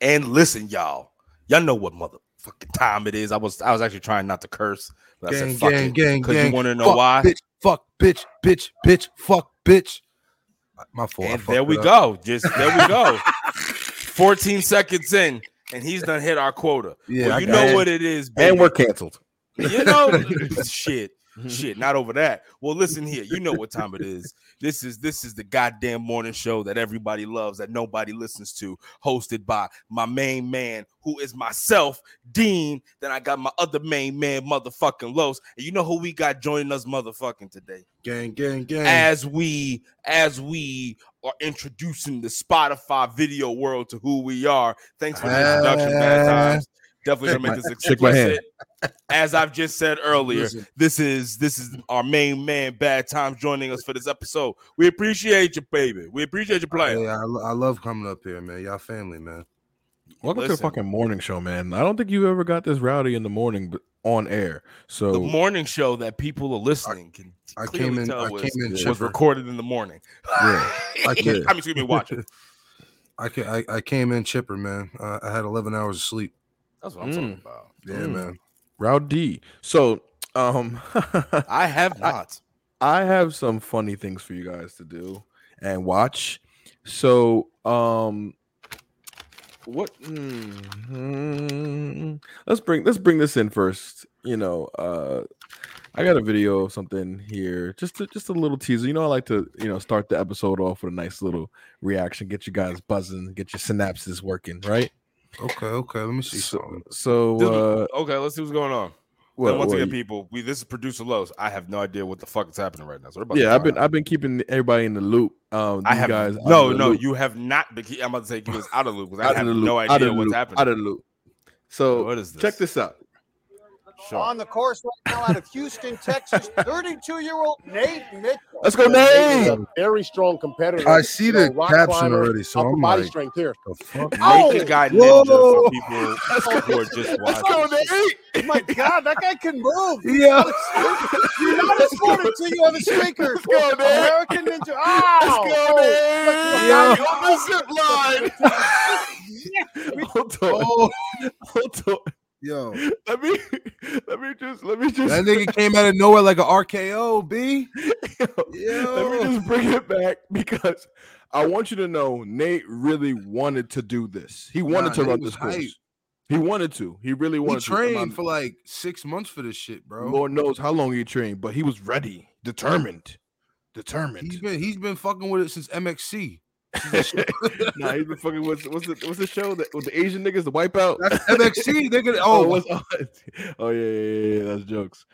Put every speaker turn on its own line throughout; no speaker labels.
And listen, y'all, y'all know what motherfucking time it is. I was I was actually trying not to curse, but I
Gang,
said fuck
gang,
it.
gang, gang.
you want to know
Fuck,
why?
Bitch, fuck, bitch, bitch, bitch, fuck, bitch. My fault.
And there we
up.
go. Just there we go. 14 seconds in, and he's done hit our quota.
Yeah,
well, you know
it.
what it is,
And we're canceled.
You know, shit, shit, not over that. Well, listen here, you know what time it is. This is this is the goddamn morning show that everybody loves, that nobody listens to, hosted by my main man, who is myself, Dean. Then I got my other main man, motherfucking Los. And you know who we got joining us, motherfucking today
Gang, gang, gang.
as we as we are introducing the Spotify video world to who we are. Thanks for the introduction, bad times. Definitely gonna make this
Shake
explicit. As I've just said earlier,
Listen.
this is this is our main man, Bad Times, joining us for this episode. We appreciate you, baby. We appreciate you playing.
Yeah, I, I love coming up here, man. Y'all family, man.
Welcome to the fucking morning show, man. I don't think you ever got this rowdy in the morning but on air. So
The morning show that people are listening can
I
clearly
came in.
tell
I
was,
came in
was
chipper.
recorded in the morning.
Yeah.
I
I
came-
mean, excuse me, watch it.
I, ca- I I came in chipper, man. Uh, I had 11 hours of sleep.
That's what I'm
Mm.
talking about.
Yeah,
Mm.
man.
rowdy. So um
I have not.
I have some funny things for you guys to do and watch. So, um, what? hmm, let's bring let's bring this in first. You know, uh, I got a video of something here, just to, just a little teaser. You know, I like to you know start the episode off with a nice little reaction, get you guys buzzing, get your synapses working, right?
Okay, okay. Let me see
So, so uh,
okay, let's see what's going on.
what,
and once
what-
again, people, we this is producer Los. I have no idea what the fuck is happening right now. So we're about
yeah, I've been
out.
I've been keeping everybody in the loop. Um,
I have
guys
no, no.
loop.
You have not. Been, I'm about to say you was out of the loop because
out
I have
of the loop,
no idea what's
loop,
happening.
Out of the loop. So
What is this?
check this out.
Sure.
On the course right now out of Houston, Texas, 32-year-old Nate Mitchell.
Let's go,
Nate is
Nate.
a very strong competitor.
I see the
know, rock
caption
climber,
already, so I'm
body
like,
strength here.
the fuck?
Oh!
Naked guy
Whoa!
ninja for people who are just
Let's go. Nate.
Oh my God, that guy can move.
Yeah.
You're not a sport until you have a streaker.
Let's go, Nate.
American Ninja. Oh,
Let's go,
oh,
Nate.
look, look,
On the zip line. Hold on.
Oh,
Hold on.
Yo,
Let me let me just let me just
that nigga came out of nowhere like a RKO, B.
let me just bring it back because I want you to know Nate really wanted to do this. He wanted
Nah,
to
Nate
run this course.
hype.
He wanted to. He really
He
wanted to.
Trained for like six months for this shit, bro.
Lord knows how long he trained, but he was ready, determined, determined.
He's been he's been fucking with it since MXC.
Nah, he's been fucking with what's the what's the show that with the Asian niggas, the Wipeout.
That's MXC. Nigga,
Oh,
oh,
what's, oh, oh yeah, yeah, yeah, yeah, that's jokes.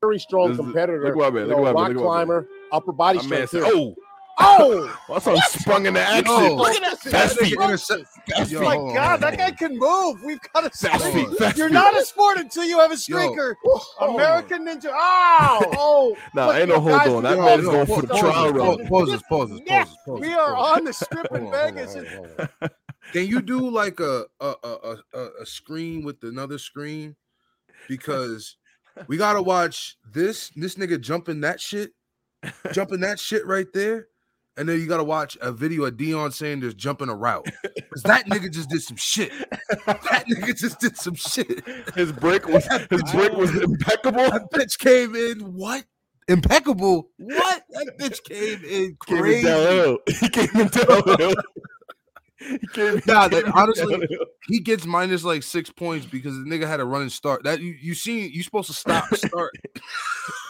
very strong
This is-
competitor.
look what I mean, look
know,
what I
rock
look what I mean.
climber, upper body
My man
strength
said, "Oh,
Oh,
saw him sprung into action."
Yo.
look at that.
Fast
That's
feet. Fast
Oh my
feet.
on,
God, that guy can move. We've got a
Fast feet. Fast
You're
feet.
not a sport until you have a streaker. American Ninja. Oh, oh.
Nah,
Look,
ain't no hold on. That man's going for the trial run.
Pauses, pauses, pauses, pauses.
We are on the strip in
Hold on, hold
Vegas.
on, hold on, hold on. Can you do like a a, a a a a screen with another screen? Because we gotta watch this this nigga jumping that shit, jumping that shit right there, and then you gotta watch a video of Deion Sanders jumping a route. Because that nigga just did some shit. That nigga just did some shit.
His break was his break was impeccable.
That bitch came in what? Impeccable. What? That bitch came in
Came in
crazy.
He came in downhill. He came,
Nah,
he
that-
came in
honestly- he gets minus like six points because the nigga had a running start. That you you seen you supposed to stop start.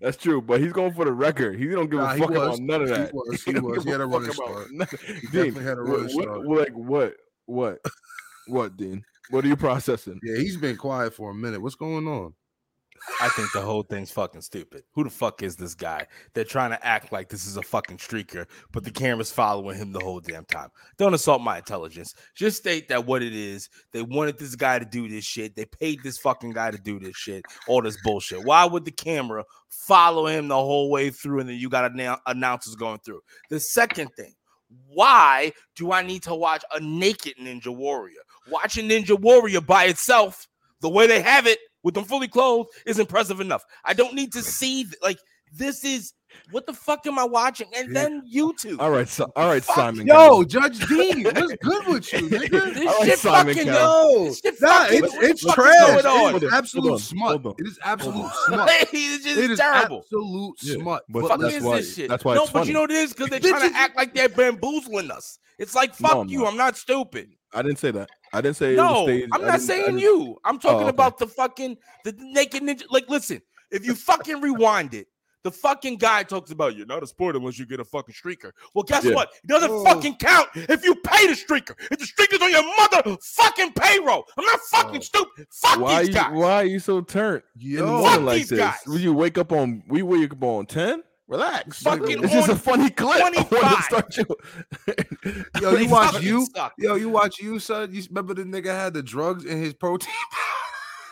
That's true, but he's going for the record. He don't give
Nah,
a fuck about none of
He
that.
was. He
don't
was. He had a running start. He definitely had a running start.
Like what? What? What, Dean? What are you processing?
Yeah, he's been quiet for a minute. What's going on?
I think the whole thing's fucking stupid. Who the fuck is this guy? They're trying to act like this is a fucking streaker, but the camera's following him the whole damn time. Don't assault my intelligence. Just state that what it is. They wanted this guy to do this shit. They paid this fucking guy to do this shit. All this bullshit. Why would the camera follow him the whole way through and then you got annou- announcers going through? The second thing, why do I need to watch a naked Ninja Warrior? Watching Ninja Warrior by itself, the way they have it with them fully clothed, is impressive enough. I don't need to see like this is what the fuck am I watching? And
Yeah.
then YouTube.
All right, so, all right,
Fuck
Simon.
Yo, Judge Dean, what's good with you, nigga?
This
I like
shit
Simon
fucking
Cowell.
This shit
Nah,
fucking
it's
what
it's
fuck
trash.
going on?
It
Hold
is
on,
absolute
hold on,
smut.
hold on.
It is absolute
on.
smut.
it's just
It is
terrible.
absolute
Yeah,
smut.
but
But
fuck
that's
is
why-
this shit?
that's why
no,
it's
but
funny.
you know what it is because they're trying to act like they're bamboozling us. It's like fuck
I'm
you.
not.
I'm not stupid.
I didn't say that. I didn't say
No,
staged.
I'm not saying you. I'm oh, talking
okay.
about the fucking the naked ninja. Like, listen, if you fucking rewind it, the fucking guy talks about you're not a sport unless you get a fucking streaker. Well, guess
Yeah.
what? It doesn't
Oh.
fucking count if you pay the streaker. If the streaker's on your mother fucking payroll. I'm not fucking
Oh.
stupid. Fuck
Why
these
you,
guys.
why are you so turned in the morning
Fuck
like
these
this?
guys.
Will you wake up on? We wake up on ten. Relax.
Fucking
it's just a
on
funny clip. I wanted
25.
start you.
yo, you watch you?
suck.
Yo, you watch you, son? You remember the nigga had the drugs in his protein?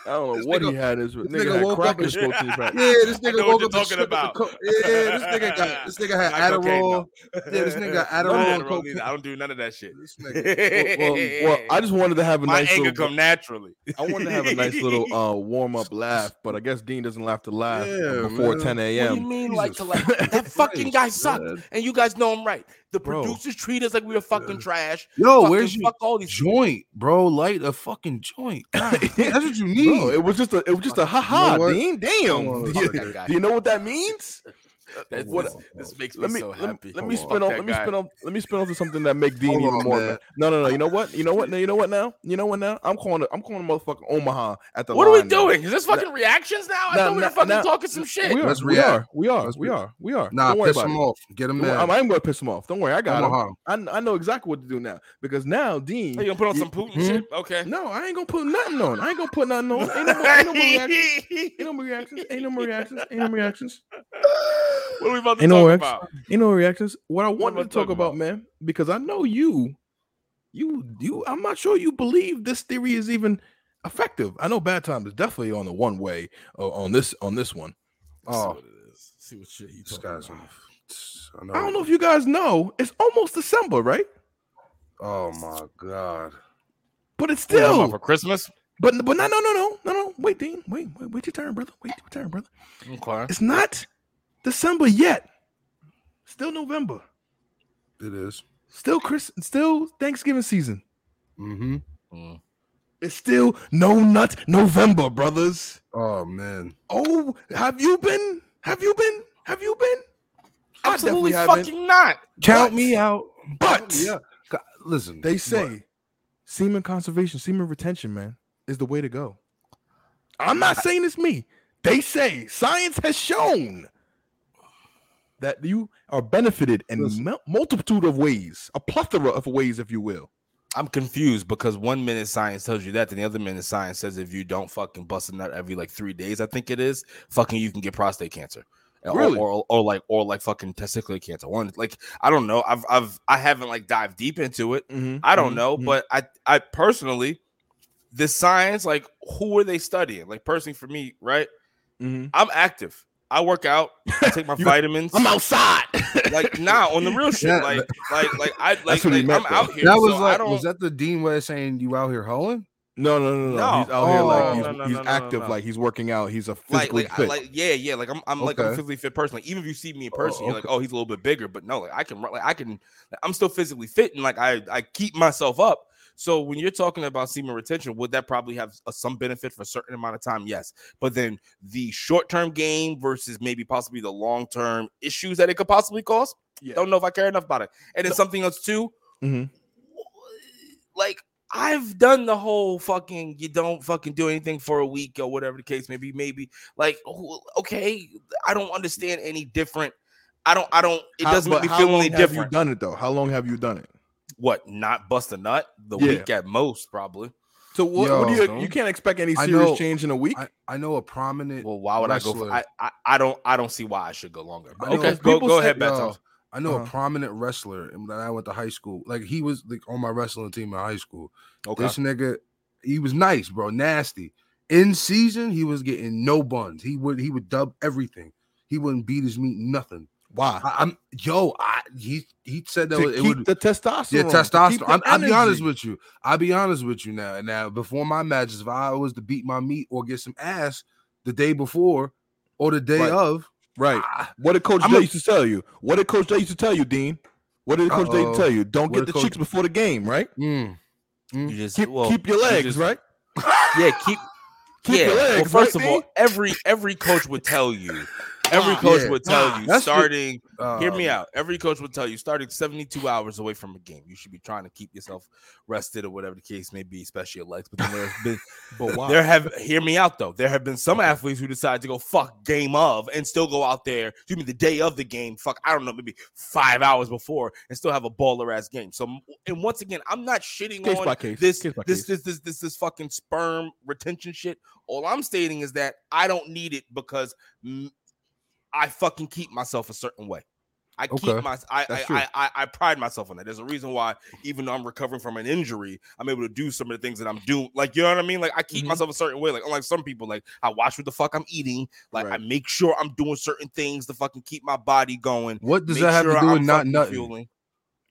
I don't know
This
what
nigga-
he had. His
this
nigga,
nigga
had
woke
crack
up
in his
and-
protein pack.
Yeah, this nigga woke up and
talking
stripped the
about.
co- Yeah, this nigga got this nigga had
Not cocaine,
Adderall.
though.
Yeah, this nigga got
Not
Adderall and
Adderall
cocaine.
I don't do none of that shit.
This nigga.
Well, well, I just wanted to have a
My
nice
anger
little.
come naturally.
I wanted to have a nice little uh, warm up laugh, but I guess Dean doesn't laugh to laugh
Yeah,
before
man.
10
What do you
a.m.
mean, like to
laugh?
That fucking guy
Christ,
sucked,
man.
and you guys know I'm right. The
Bro.
producers treat us like we were fucking trash.
Yo,
Fucking
where's your
fuck all these
joint, bro? Light a fucking joint. God, that's what you
Bro, it was just a it was just a haha,
what?
Dean. Damn.
Hold on,
Do you, do you know what that means?
That's,
What-
this, this makes me
Let me
so
let, me-
happy.
let me spin off.
that
Let me spin off. Let me spin off to something that make Dean even more.
man.
mad. No, no, no. You know what? You know what? You know what now? You know what now? I'm calling it. I'm calling motherfucking Omaha at the
What are we
line now.
doing? Is this fucking reactions now? I
Nah,
thought we were fucking
nah.
talking some shit.
We are.
Let's
We
react.
are. We are.
Let's
We are. We are.
Nah,
Don't worry
piss
about
him off. Get him mad.
I'm, I'm going to piss him off. Don't worry. I got him. I, I know exactly what to do now because now Dean.
Are you gonna put on some Putin
Hmm?
shit? Okay.
No, I ain't gonna put nothing on. I ain't gonna put nothing on. No more, ain't no more reactions. Ain't no more reactions. Ain't no more reactions. Ain't no more reactions.
What are we about to
Ain't no
talk about?
Ain't no reactions. What I wanted
am I
to talk about,
about?
man, because I know you, you, you. I'm not sure you believe this theory is even effective. I know bad time is definitely on the one way uh, on this on this one.
Let's see
Oh.
what. See what shit you
guy's.
about.
I, know.
I don't know if you guys know. It's almost December, right?
Oh my god.
But it's
What are you talking about
still.
for Christmas.
But but no no no no no no. Wait, Dean. Wait wait wait your turn, brother. Wait your turn, brother.
Okay.
It's not December yet. Still November.
It is.
Still Chris. Still Thanksgiving season.
Mm-hmm.
Mm.
It's still no nut November, brothers.
Oh man.
Oh, have you been? Have you been? Have you been?
Absolutely
definitely haven't.
fucking not.
Count
But-
me out.
But
Yeah. Listen.
they
look,
say semen conservation, semen retention, man, is the way to go. I'm not saying it's me. They say science has shown that you are benefited in
Listen.
multitude of ways, a plethora of ways, if you will.
I'm confused because one minute science tells you that, then the other minute science says if you don't fucking bust a nut every like three days, I think it is, fucking you can get prostate cancer. Or-
Really?
Or, or, like or like fucking testicular cancer. One like I don't know. I've I've I haven't like dived deep into it. Mm-hmm, I don't mm-hmm, know, mm-hmm. but I I personally the science like who are they studying? Like personally for me, right?
Mhm.
I'm active. I work out. I take my
You-
vitamins.
I'm outside.
like nah on the real shit.
Yeah,
like like like I like,
what he
like
meant,
I'm
though.
out here.
That was
so
like, was that the Dean way of saying you out here hoeing?
No, no, no, no.
No.
He's out here like
Oh.
he's,
No, no,
he's
no, no, no,
active,
no.
like he's working out. He's a
like
physically
like, I-
fit.
like yeah yeah like I'm I'm like I'm a physically fit person. Like even if you see me in person,
Oh,
you're like oh he's a little bit bigger, but no like I can run like I can like, I'm still physically fit and like I I keep myself up. So when you're talking about semen retention, would that probably have a, some benefit for a certain amount of time? Yes, but then the short term gain versus maybe possibly the long term issues that it could possibly cause.
Yeah.
Don't know if I care enough about it. And then something else too.
Mhm.
Like I've done the whole fucking you don't fucking do anything for a week or whatever the case may be. Maybe like okay, I don't understand any different. I don't. I don't. It
How-
doesn't
but
make me
how
feel
long
any
have
different.
you done it though? How long have you done it?
What? Not bust a nut the
Yeah.
week at most, probably.
So what, what do you you can't expect any serious
know-
change in a week?
I, I know a prominent.
Well, why would I go? For,
Wrestler.
I, I I don't. I don't see why I should go longer. But
know
okay, go go ahead, Bad
I know
Uh-huh.
a prominent wrestler and when I went to high school. Like he was like on my wrestling team in high school.
Okay.
This nigga, he was nice, bro. Nasty. In season, he was getting no buns. He would he would dub everything. He wouldn't beat his meat, nothing.
Why?
I, I'm yo. I he he said that
to
it
keep
would
the testosterone.
yeah
to
testosterone.
keep the
I'm, I'll be honest with you. I'll be honest with you now. Now before my matches, if I was to beat my meat or get some ass the day before or the day
Right.
of,
Right. What did Coach
I'm
J
a-
used to tell you? What did Coach J used to tell you, Dean? What did Coach J
Uh-oh.
tell you? Don't
What
get the
Coach-
chicks before the game, right?
Mm.
You just
Keep
well,
keep your
you
legs,
just-
right?
Yeah, keep
Keep
yeah.
your
well, first
right,
of all, every every coach would tell you. Every coach
yeah.
would tell you
that's the-
starting. hear me
Um,
out. Every coach would tell you starting 72 hours away from a game, you should be trying to keep yourself rested or whatever the case may be, especially your legs. But then there's been
But why?
there have hear me out though. There have been some athletes who decide to go fuck game of and still go out there. Excuse me, the day of the game. Fuck, I don't know, maybe five hours before and still have a baller ass game. So, and once again, I'm not shitting
Case
on
by case,
this,
case by
this,
case.
this, this, this, this fucking sperm retention shit. All I'm stating is that I don't need it because I fucking keep myself a certain way. I keep my I I. I I I pride myself on that. There's a reason why, even though I'm recovering from an injury, I'm able to do some of the things that I'm doing. Like you know what I mean? Like I keep
Mhm.
myself a certain way. Like unlike some people, like I watch what the fuck I'm eating. Like I make sure I'm doing certain things to fucking keep my body going.
What does
make
that have
sure
to do
I'm
with not
fucking
nutting?
fueling.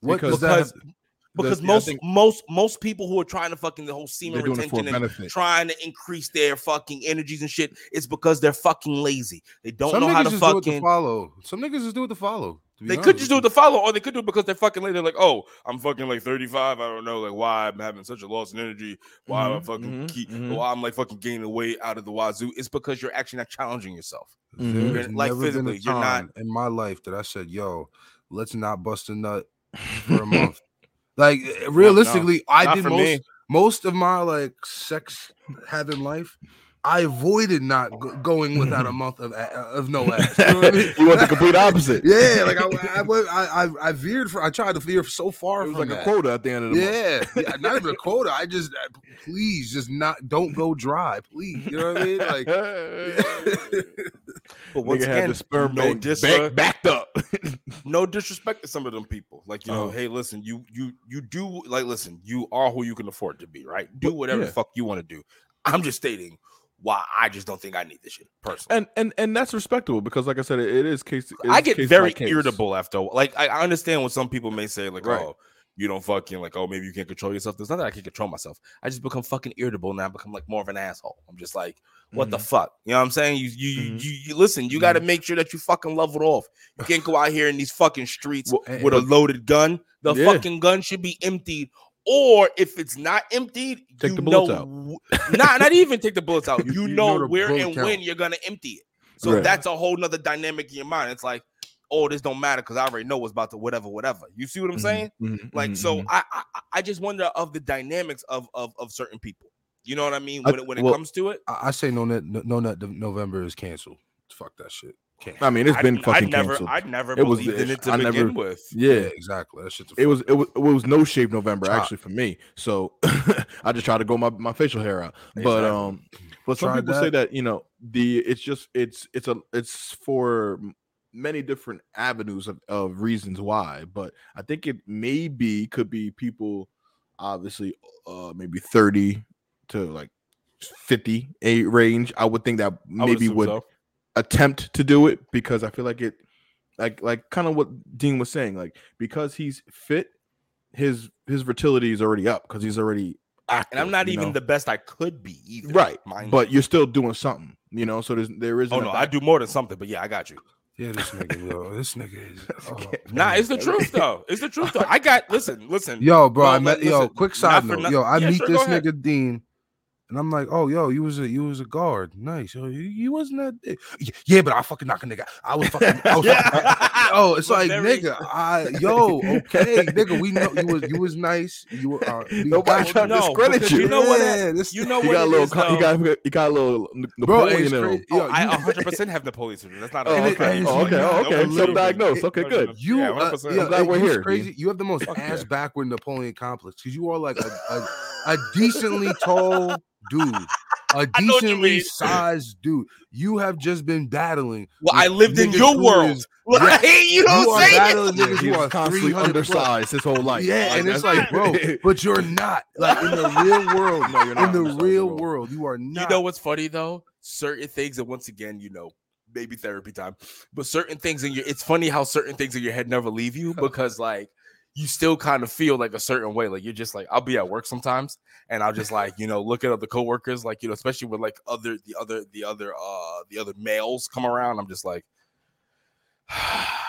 What
Because-
does that have
Because because most most most people who are trying to fucking the whole semen
They're doing it for
retention and
benefit.
trying to increase their fucking energies and shit, it's because they're fucking lazy. They don't
Some
know how to
just do it to follow. Some niggas just do it to follow. to
They
honest
could just do it to follow, or they could do it because they're fucking lazy. They're like, oh, I'm fucking like 35. I don't know, like why I'm having such a loss in energy. Why I'm
Mhm,
fucking
mhm,
keep,
mhm.
why I'm like fucking gaining weight out of the wazoo. It's because you're actually not challenging yourself.
you. There's
Like, physically, you're not-
in my life that I said, "Yo, let's not bust a nut for a month." Like eh, realistically, I did most
me.
most of my like sex having life. I avoided not go- going without a month of of no ass. You know what I mean?
you want the complete opposite.
Yeah, like I, I, I, I, I veered for. I tried to veer so far
It was
from
like a quota at the end of the month.
Yeah, yeah, not even a quota. I just uh, please just not don't go dry, please. You know what I mean? Like,
But once
Nigga had
again,
the sperm
no,
bank
dis-
back, backed up.
no disrespect to some of them people. Like you know,
Oh.
hey, listen, you you you do like listen. You are who you can afford to be, right? Do whatever
yeah.
the fuck you want to do. I'm just stating why I just don't think I need this shit personally.
and and and that's respectable because, like I said, it, is case. it
I get
case
very irritable after. Like I understand what some people may say, like,
Right.
oh, you don't fucking like, oh, maybe you can't control yourself. There's not that I can control myself. I just become fucking irritable and I become like more of an asshole. I'm just like, what the fuck? You know what I'm saying? You you you,
Mhm.
you, you listen. You got to make sure that you fucking level off. You can't go out here in these fucking streets
Well,
with a loaded gun. The
Yeah.
fucking gun should be emptied. Or if it's not emptied,
Take
you
the bullets
know,
out.
not not even take the bullets out.
You-
You, know,
know
where and
count.
when you're gonna empty it. So
Right.
that's a whole nother dynamic in your mind. It's like, oh, this don't matter because I already know what's about to whatever, whatever. You see what I'm
Mhm,
saying?
mhm,
Like,
mhm,
so
mhm.
I, I I just wonder of the dynamics of of, of certain people. You know what I mean?
I-
When it, when it
well,
comes to it,
I, I say no net no, no November is canceled. Fuck that shit.
I mean, it's been
I,
fucking
I never
canceled.
I never
It was-
believed in it to
I
begin
never-
with.
yeah, exactly. That shit's
it was it was it was no shave November
Chop.
actually for me. So I just try to go my, my facial hair out. But um, but some
Tried
people say that you know the it's just it's it's a it's for many different avenues of, of reasons why. But I think it maybe could be people obviously uh maybe thirty to like fifty a range. I would think that maybe
assume
would
so.
Attempt to do it because I feel like it like like kind of what Dean was saying like because he's fit his his fertility is already up because he's already active,
and I'm not even
know?
the best I could be either.
right
mind
but
you.
you're still doing something you know so there's there isn't
oh
a
no, I do more than something. But yeah, I got you.
yeah, this nigga, yo, this nigga is. oh,
Nah, it's the truth though. It's the truth though. I got listen, listen.
Yo, bro,
No,
I
li-
met yo. Quick side
for
note,
noth-
yo, I
Yeah,
meet
sure,
this nigga Dean, and I'm like, oh, yo, you was a you was a guard, nice. Yo, you, you wasn't that. big." Yeah, but I fucking knock a nigga. I was fucking. I was fucking oh, it's
But
like
very-
nigga, I yo, okay, nigga, we know you was you was nice. You were. Uh,
Nobody trying to
No,
discredit you.
you know what?
Yeah, this-
You know
he
what?
got a little
is,
co- he got he got a little N-
Bro,
Napoleon
it's
in him.
Oh,
Yo,
I
you-
100 percent have Napoleon syndrome. That's not.
Oh,
And
okay.
and
Oh, okay.
no,
Oh, okay.
no,
Self-diagnosed. Okay, good.
no, no.
You,
Yeah,
uh,
100%.
yo,
I'm glad we're here,
Crazy. You have the most ass backward Napoleon complex because you are like a, a, a decently tall dude, a
I know what you
decently sized dude. You have just been battling.
Well, I lived in your
who
world.
is-
Like, you know
you
what
are
I'm saying?
battling niggas who are
constantly undersized his whole life.
Yeah, and it's like, bro, but you're not like in the real world.
No, you're not
in the real
at all.
world, you are not.
You know what's funny though? Certain things, and once again, you know, maybe therapy time, but certain things in your it's funny how certain things in your head never leave you because like you still kind of feel like a certain way. Like you're just like, I'll be at work sometimes and I'll just like, you know, look at other coworkers, like, you know, especially with like other the other the other uh the other males come around. I'm just like,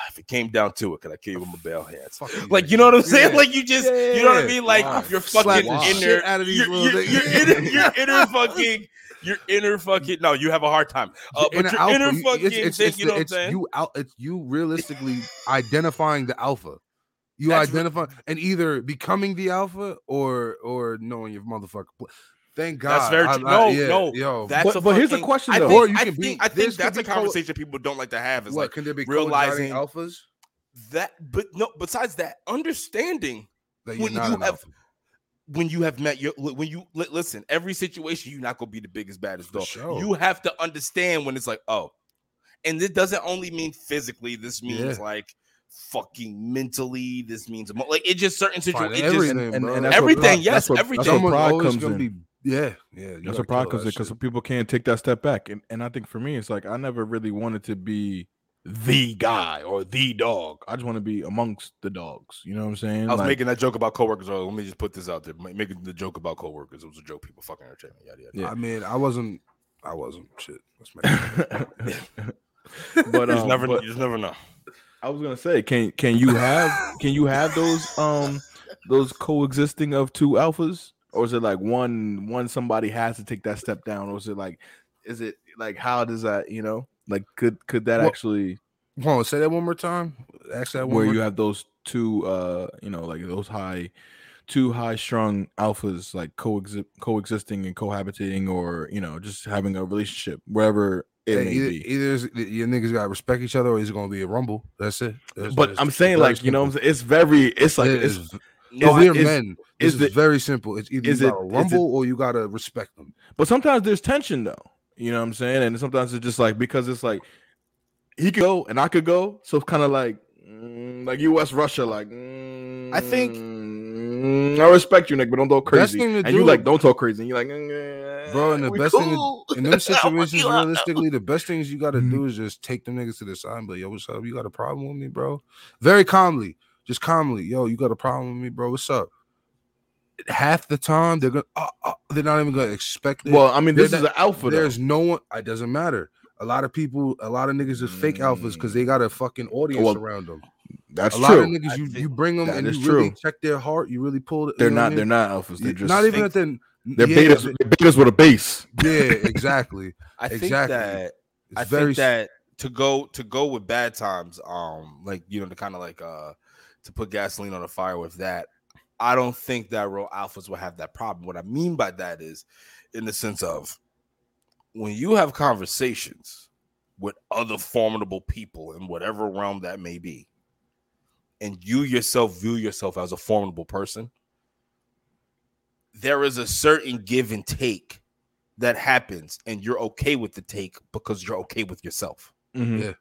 if it came down to it, could I kill you with my bell hands? Like you know what I'm saying?
Yeah.
Like you just you know what I mean? Like
Wow.
you're fucking
the
inner
out of these
your, your, your inner your inner fucking your inner fucking no, you have a hard time. Uh, but your
alpha,
inner fucking
it's, it's,
thing,
it's
you
the-
know what I'm saying?
you out it's you realistically identifying the alpha. You
That's re-
identify and either becoming the alpha or or knowing your motherfucker. Thank God.
That's very
I-
true.
I-
No,
yeah,
no,
yo.
That's
But-
a
but here's the
fucking-
question,
I
though.
think,
Or you
I
can be-
think, I think that's a
be co-
conversation people don't like to have. Is
what
like
can there be
realizing-
realizing alphas
that, but no. Besides that, understanding
that you're
when
not
you have-
alpha?
when you have met your when you listen every situation you're not gonna be the biggest baddest dog
sure.
you have to understand when it's like oh and this doesn't only mean physically this means
Yeah.
like fucking mentally this means emo- like it just certain situations it just
everything,
and- and that's
Everything,
pride-
yes,
that's what,
everything.
That's where pride comes
gonna
in.
be yeah, yeah. you
That's where pride
kill
comes in because
shit.
people can't take that step back. And and I think for me, it's like I never really wanted to be the guy or the dog. I just want to be amongst the dogs. You know what I'm saying?
I was
Like,
making that joke about coworkers. earlier. Let me just put this out there. Making the joke about coworkers. It was a joke. People fucking entertain me. Yada, yada.
Yeah.
I mean, I wasn't I wasn't shit. Let's make it-
but
you just
um,
never,
but
you just never know.
I was gonna say, can can you have can you have those um those coexisting of two alphas, or is it like one one somebody has to take that step down, or is it like is it like how does that you know like could could that
Well,
actually
Hold on, say that one more time. Ask that one
where you have those two uh you know like those high two high strung alphas like coexi- coexisting and cohabitating or you know just having a relationship wherever it
either, either is- your niggas gotta respect each other, or it's gonna be a rumble. That's it. That's-
but
that's
i'm saying
very
like you know what I'm saying? it's very it's like
It
it's
is-
No,
we're
is-
men.
is
This is very simple. It's either
is
you
it-
gotta
it-
rumble or you gotta respect them.
But sometimes there's tension though. You know what I'm saying? And sometimes it's just like because it's like he could go and I could go. So it's kind of like mm, like US Russia, like
I think-
mm, I respect you, Nick, but don't go
Best
crazy.
thing to
And you like don't talk crazy. And you're like, mm,
Bro, and the
we
best thing to- In them situations, realistically, the best things you gotta
Mhm.
do is just take them niggas to the side and be like, yo, what's up? You got a problem with me, bro? Very calmly, just calmly, yo, you got a problem with me, bro? What's up? Half the time they're gonna uh, uh, they're not even gonna expect it.
Well, I mean, this
They're
is an alpha. Though.
There's no one. It doesn't matter. A lot of people, a lot of niggas is fake alphas because they got a fucking audience
Well,
around them.
That's
a lot of niggas, you, you bring them and
is
you really check their heart. You really pull it.
They're
you know I
not.
mean?
They're not alphas. They're just
not even
think-
at the.
they're
yeah,
betas. They're betas with a base.
Yeah, exactly.
I think
Exactly.
that
It's
I
very
think that to go to go with bad times, um, like you know, to kind of like uh to put gasoline on a fire with that. I don't think that real alphas will have that problem. What I mean by that is in the sense of when you have conversations with other formidable people in whatever realm that may be, and you yourself view yourself as a formidable person, there is a certain give and take that happens, and you're okay with the take because you're okay with yourself.
Mhm.
Yeah.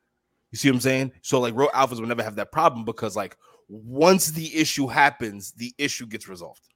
You see what I'm saying? So like real alphas will never have that problem because like once the issue happens, the issue gets resolved.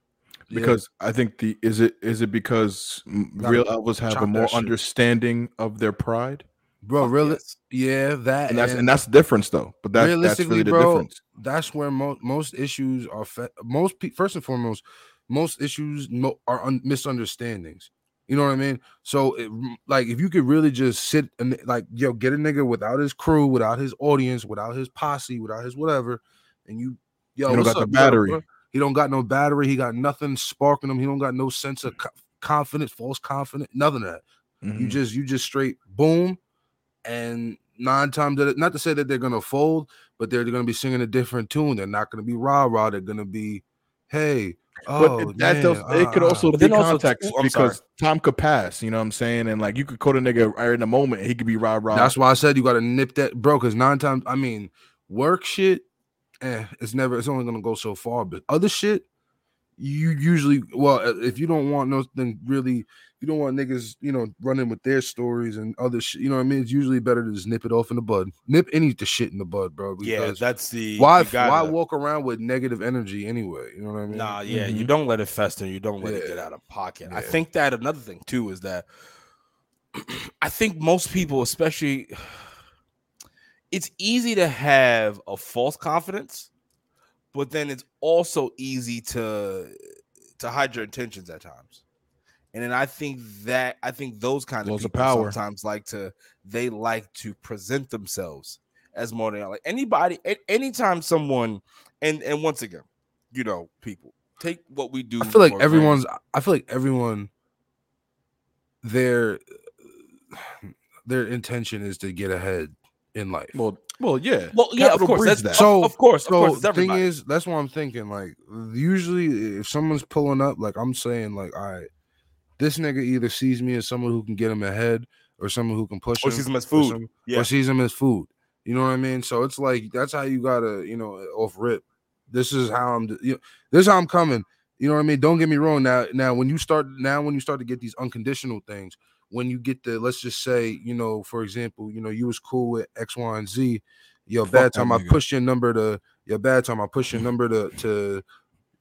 Yeah.
Because I think the is it is it because
Gotta
real alphas have a more understanding of their pride,
bro,
Fuck
really,
yes.
yeah, that
and that's and that's the difference though. But that, that's
realistically,
really the
bro,
difference.
that's where most most issues are. Fe- most pe- first and foremost, most issues mo- are un- misunderstandings. You know what I mean? So, it, like, if you could really just sit and like, yo, get a nigga without his crew, without his audience, without his posse, without his whatever, and you, yo,
You don't got the
up, you got a-
battery.
He don't got no battery. He got nothing sparking him. He don't got no sense of co- confidence, false confidence, nothing of that. You
Mhm.
just you just straight boom, and nine times out of- not to say that they're gonna fold, but they're gonna be singing a different tune. They're not gonna be rah rah. They're gonna be, hey,
But
oh,
it- that
man,
does, it could also be
then also,
context
too- I'm sorry.
because time could pass. You know what I'm saying? And like you could quote a nigga right in the moment, he could be rah rah.
That's why I said you got to nip that, bro. Because nine times, I mean, work shit, eh, it's never, it's only gonna go so far. But other shit, you usually, well, uh, if you don't want nothing really, you don't want niggas, you know, running with their stories and other shit. You know what I mean? It's usually better to just nip it off in the bud. Nip any of the shit in the bud, bro.
Yeah, that's the
why, why
gotta-
walk around with negative energy anyway? You know what I mean?
Nah, yeah, you
Mhm.
don't let it fester. You don't let it get out of pocket. I think that another thing too is that I think most people, especially, it's easy to have a false confidence, but then it's also easy to to hide your intentions at times. And then I think that I think those kind of
of
people
power.
sometimes like to they like to present themselves as more than like anybody. a- Anytime someone, and and once again, you know, people take what we do.
I feel like everyone's. I feel like everyone. Their their intention is to get ahead in life.
Well, well, yeah.
Well, yeah, of course. That's
that.
so.
So-
Of course, of
so
course,
the thing is, that's what I'm thinking. Like, usually, if someone's pulling up, like I'm saying, like, all right, this nigga either sees me as someone who can get him ahead, or someone who can push
or
him,
sees them as
or
food.
some-
Yeah.
or sees him as food. You know what I mean? So it's like that's how you gotta, you know, off rip. This is how I'm. You know, this is how I'm coming. You know what I mean? Don't get me wrong. Now, now when you start, now when you start to get these unconditional things, when you get the, let's just say, you know, for example, you know, you was cool with X, Y, and Z.
your
bad time I push your number to your bad time I push your number to to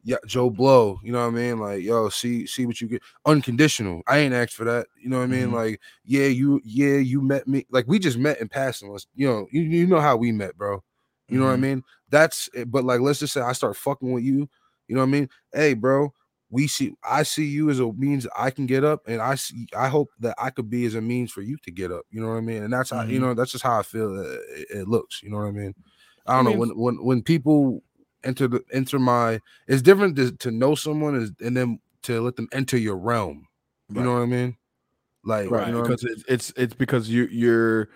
yeah Joe Blow. You know what I mean? Like yo, see see what you get. Unconditional. I ain't asked for that. You know what I mean?
Mhm.
Like yeah, you yeah you met me. Like we just met in passing. Let's you know you, you know how we met, bro. You know what I
Mhm.
mean? That's. But like, let's just say I start fucking with you. You know what I mean? Hey, bro, we see. I see you as a means I can get up, and I see. I hope that I could be as a means for you to get up. You know what I mean? And that's how you
Mhm.
know. That's just how I feel uh, it, it looks. You know what I mean? I
I
don't
mean-
know when when when people enter the enter my. It's different to, to know someone is and then to let them enter your realm. You know what I mean? Like
right
you know
because it's it's it's because you you're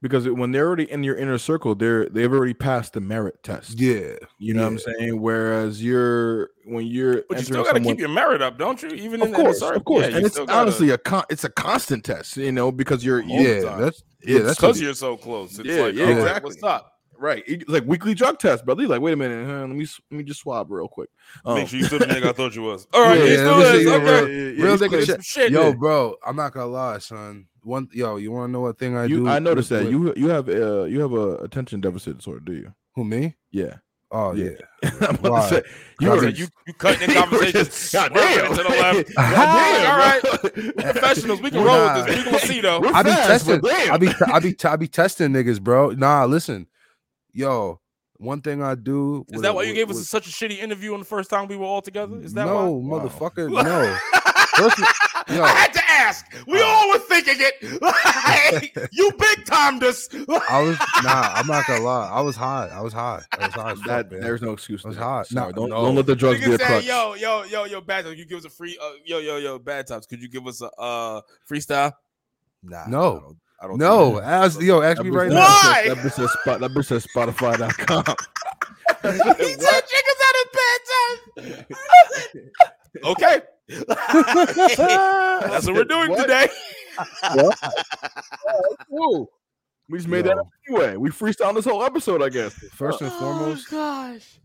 because when they're already in your inner circle they're they've already passed the merit test
yeah.
you know what i'm saying whereas you're when you're
But you still got to keep your merit up, don't you? Even
of
in, in the
course of course
Yeah,
and it's
still gotta-
honestly a con- it's a constant test you know because you're
All
Yeah, that's yeah.
It's
That's
because you're so close. It's
Yeah,
like,
yeah,
all right,
exactly.
what's up?
Right like weekly drug test brother You're like wait a minute huh, let me let me just swab real quick Um,
Make sure you still the nigga I thought you was. All right,
Yeah, yeah, let me see
is.
you
Okay.
real-
yeah,
real nigga shit.
Shit.
Yo, bro, I'm not gonna lie, son. One, yo, you want to know what thing I
you,
do?
I noticed that you you have uh you have a attention deficit disorder do you
who me?
yeah
Oh
Yeah.
yeah.
I'm about to say you
You,
were
you, you cutting in conversations,
God damn.
to the left.
God
all right,
damn,
professionals, we can
Nah.
roll with this. We gonna see though.
We're
I be testing. I be I be I be testing niggas, bro. Nah, listen, yo. One thing I do
Is
with
that why you
with-
gave us
with-
such a shitty interview on the first time we were all together? Is that
no,
why?
motherfucker? No. First, yo.
I had to ask. We
Uh.
all were thinking it. you big timed us.
I was nah. I'm not gonna lie. I was high. I was high. I was high.
That
man.
there's no excuse.
It was
there.
hot.
Sorry,
Nah,
don't
no.
don't let the drugs be a
said,
crutch.
yo, yo, yo, yo, bad times. You give us a free, uh, yo, yo, yo, bad times. Could you give us a uh freestyle? Nah,
No.
I don't, I don't
No,
think-
ask yo, ask
That
me right
that
now.
Why?
That bitch says spot. That bitch says Spotify.com.
he said chickens out of bad times. okay, that's what we're doing
What?
today.
Whoa. Oh, we just made that
Yo.
up anyway. We freestyled this whole episode, I guess.
First and oh, foremost,
gosh.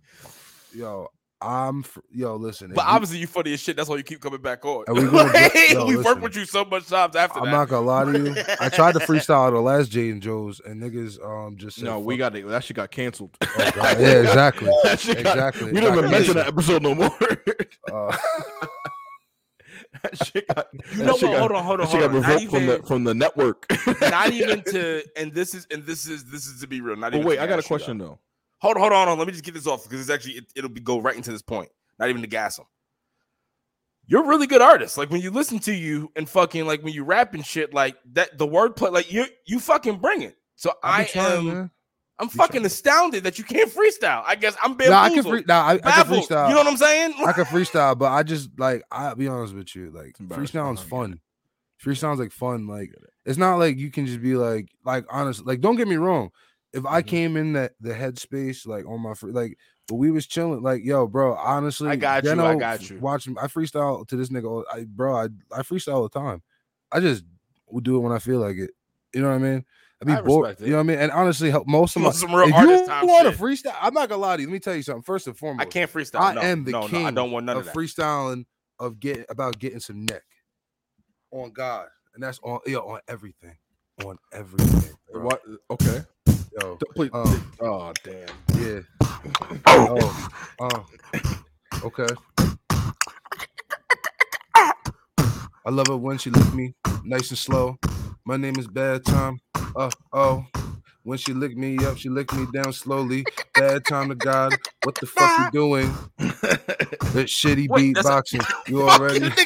yo, I'm fr- yo. Listen,
But
you-
obviously, you funny as shit. That's why you keep coming back on.
Are we gonna yo,
We've
listen.
worked with you so much times after
I'm
that.
not gonna lie to you. I tried to freestyle the last Jay and Joe's, and niggas um just said,
No, we got it. That shit got canceled.
Oh, God. Yeah, exactly.
Got-
Exactly.
we didn't even mention that episode no more.
Uh,
that shit got.
You know what?
got-
Hold on, hold on,
that shit
hold
got
on. Not
revoked from the from the network.
not even to, and this is, and this is, this is to be real. Not
But
even.
wait, I got a
gas you
question though.
Hold, hold on, hold on. Let me just get this off because it's actually, it, it'll be go right into this point. Not even to gas them. You're a really good artist. Like when you listen to you and fucking like when you rap and shit, like that, the wordplay, like you, you fucking bring it. So
I
I
be trying,
am,
man.
I'm
Be
fucking
trying.
astounded that you can't freestyle. I guess I'm
Nah, I can free. Nah, I, I can freestyle.
You know what I'm saying?
I can freestyle, but I just like I'll be honest with you, like
embarrassing.
freestyling's
I get
fun. Freestyling's like fun. Like it's not like you can just be like like honest. Like don't get me wrong. If I
Mm-hmm.
Mhm.
came in that the headspace like on my free like, but we was chilling. Like yo, bro. Honestly, I
got you, I got you.
Watching, I freestyle to this nigga. I bro, I I freestyle all the time. I just would do it when I feel like it. You know what I mean? I be
I
bored. You know what I mean? And honestly, most of my.
Some real
if
artist
you
time
want to freestyle, I'm not gonna lie to you. Let me tell you something. First and foremost,
I can't freestyle.
I
no,
am the
no,
king
No, I don't want none of
of freestyling of getting about getting some neck on God, and that's on yo on everything, on everything. Bro.
What? Okay.
Yo,
D- Please.
Um,
oh damn.
yeah. Oh, oh, okay. I love it when she lick me nice and slow. My name is Bad Time. Uh oh. When she licked me up, she licked me down slowly. Bad time to God. What the fuck you doing? That shitty
Wait, that's a-
beatboxing. You already.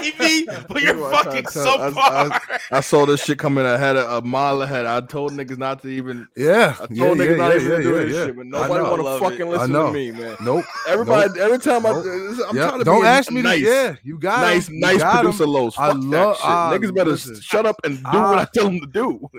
You think play baby, but you're
You
fucking
to tell-
so
I- I-
far.
I saw this shit coming ahead a, a mile ahead. I told niggas not to even.
Yeah,
I told
yeah,
niggas
yeah,
not
yeah,
even
yeah,
to do
yeah,
this
yeah.
shit, but nobody want to fucking
it.
Listen to me, man.
Nope.
Everybody, every time I,
Nope.
I'm
Yeah,
trying to
don't
be
ask me
nice.
to. Yeah, you got
nice,
him. You
nice
got
producer Los.
I love-
that shit. Niggas better
listen.
shut up and do what I tell them to do.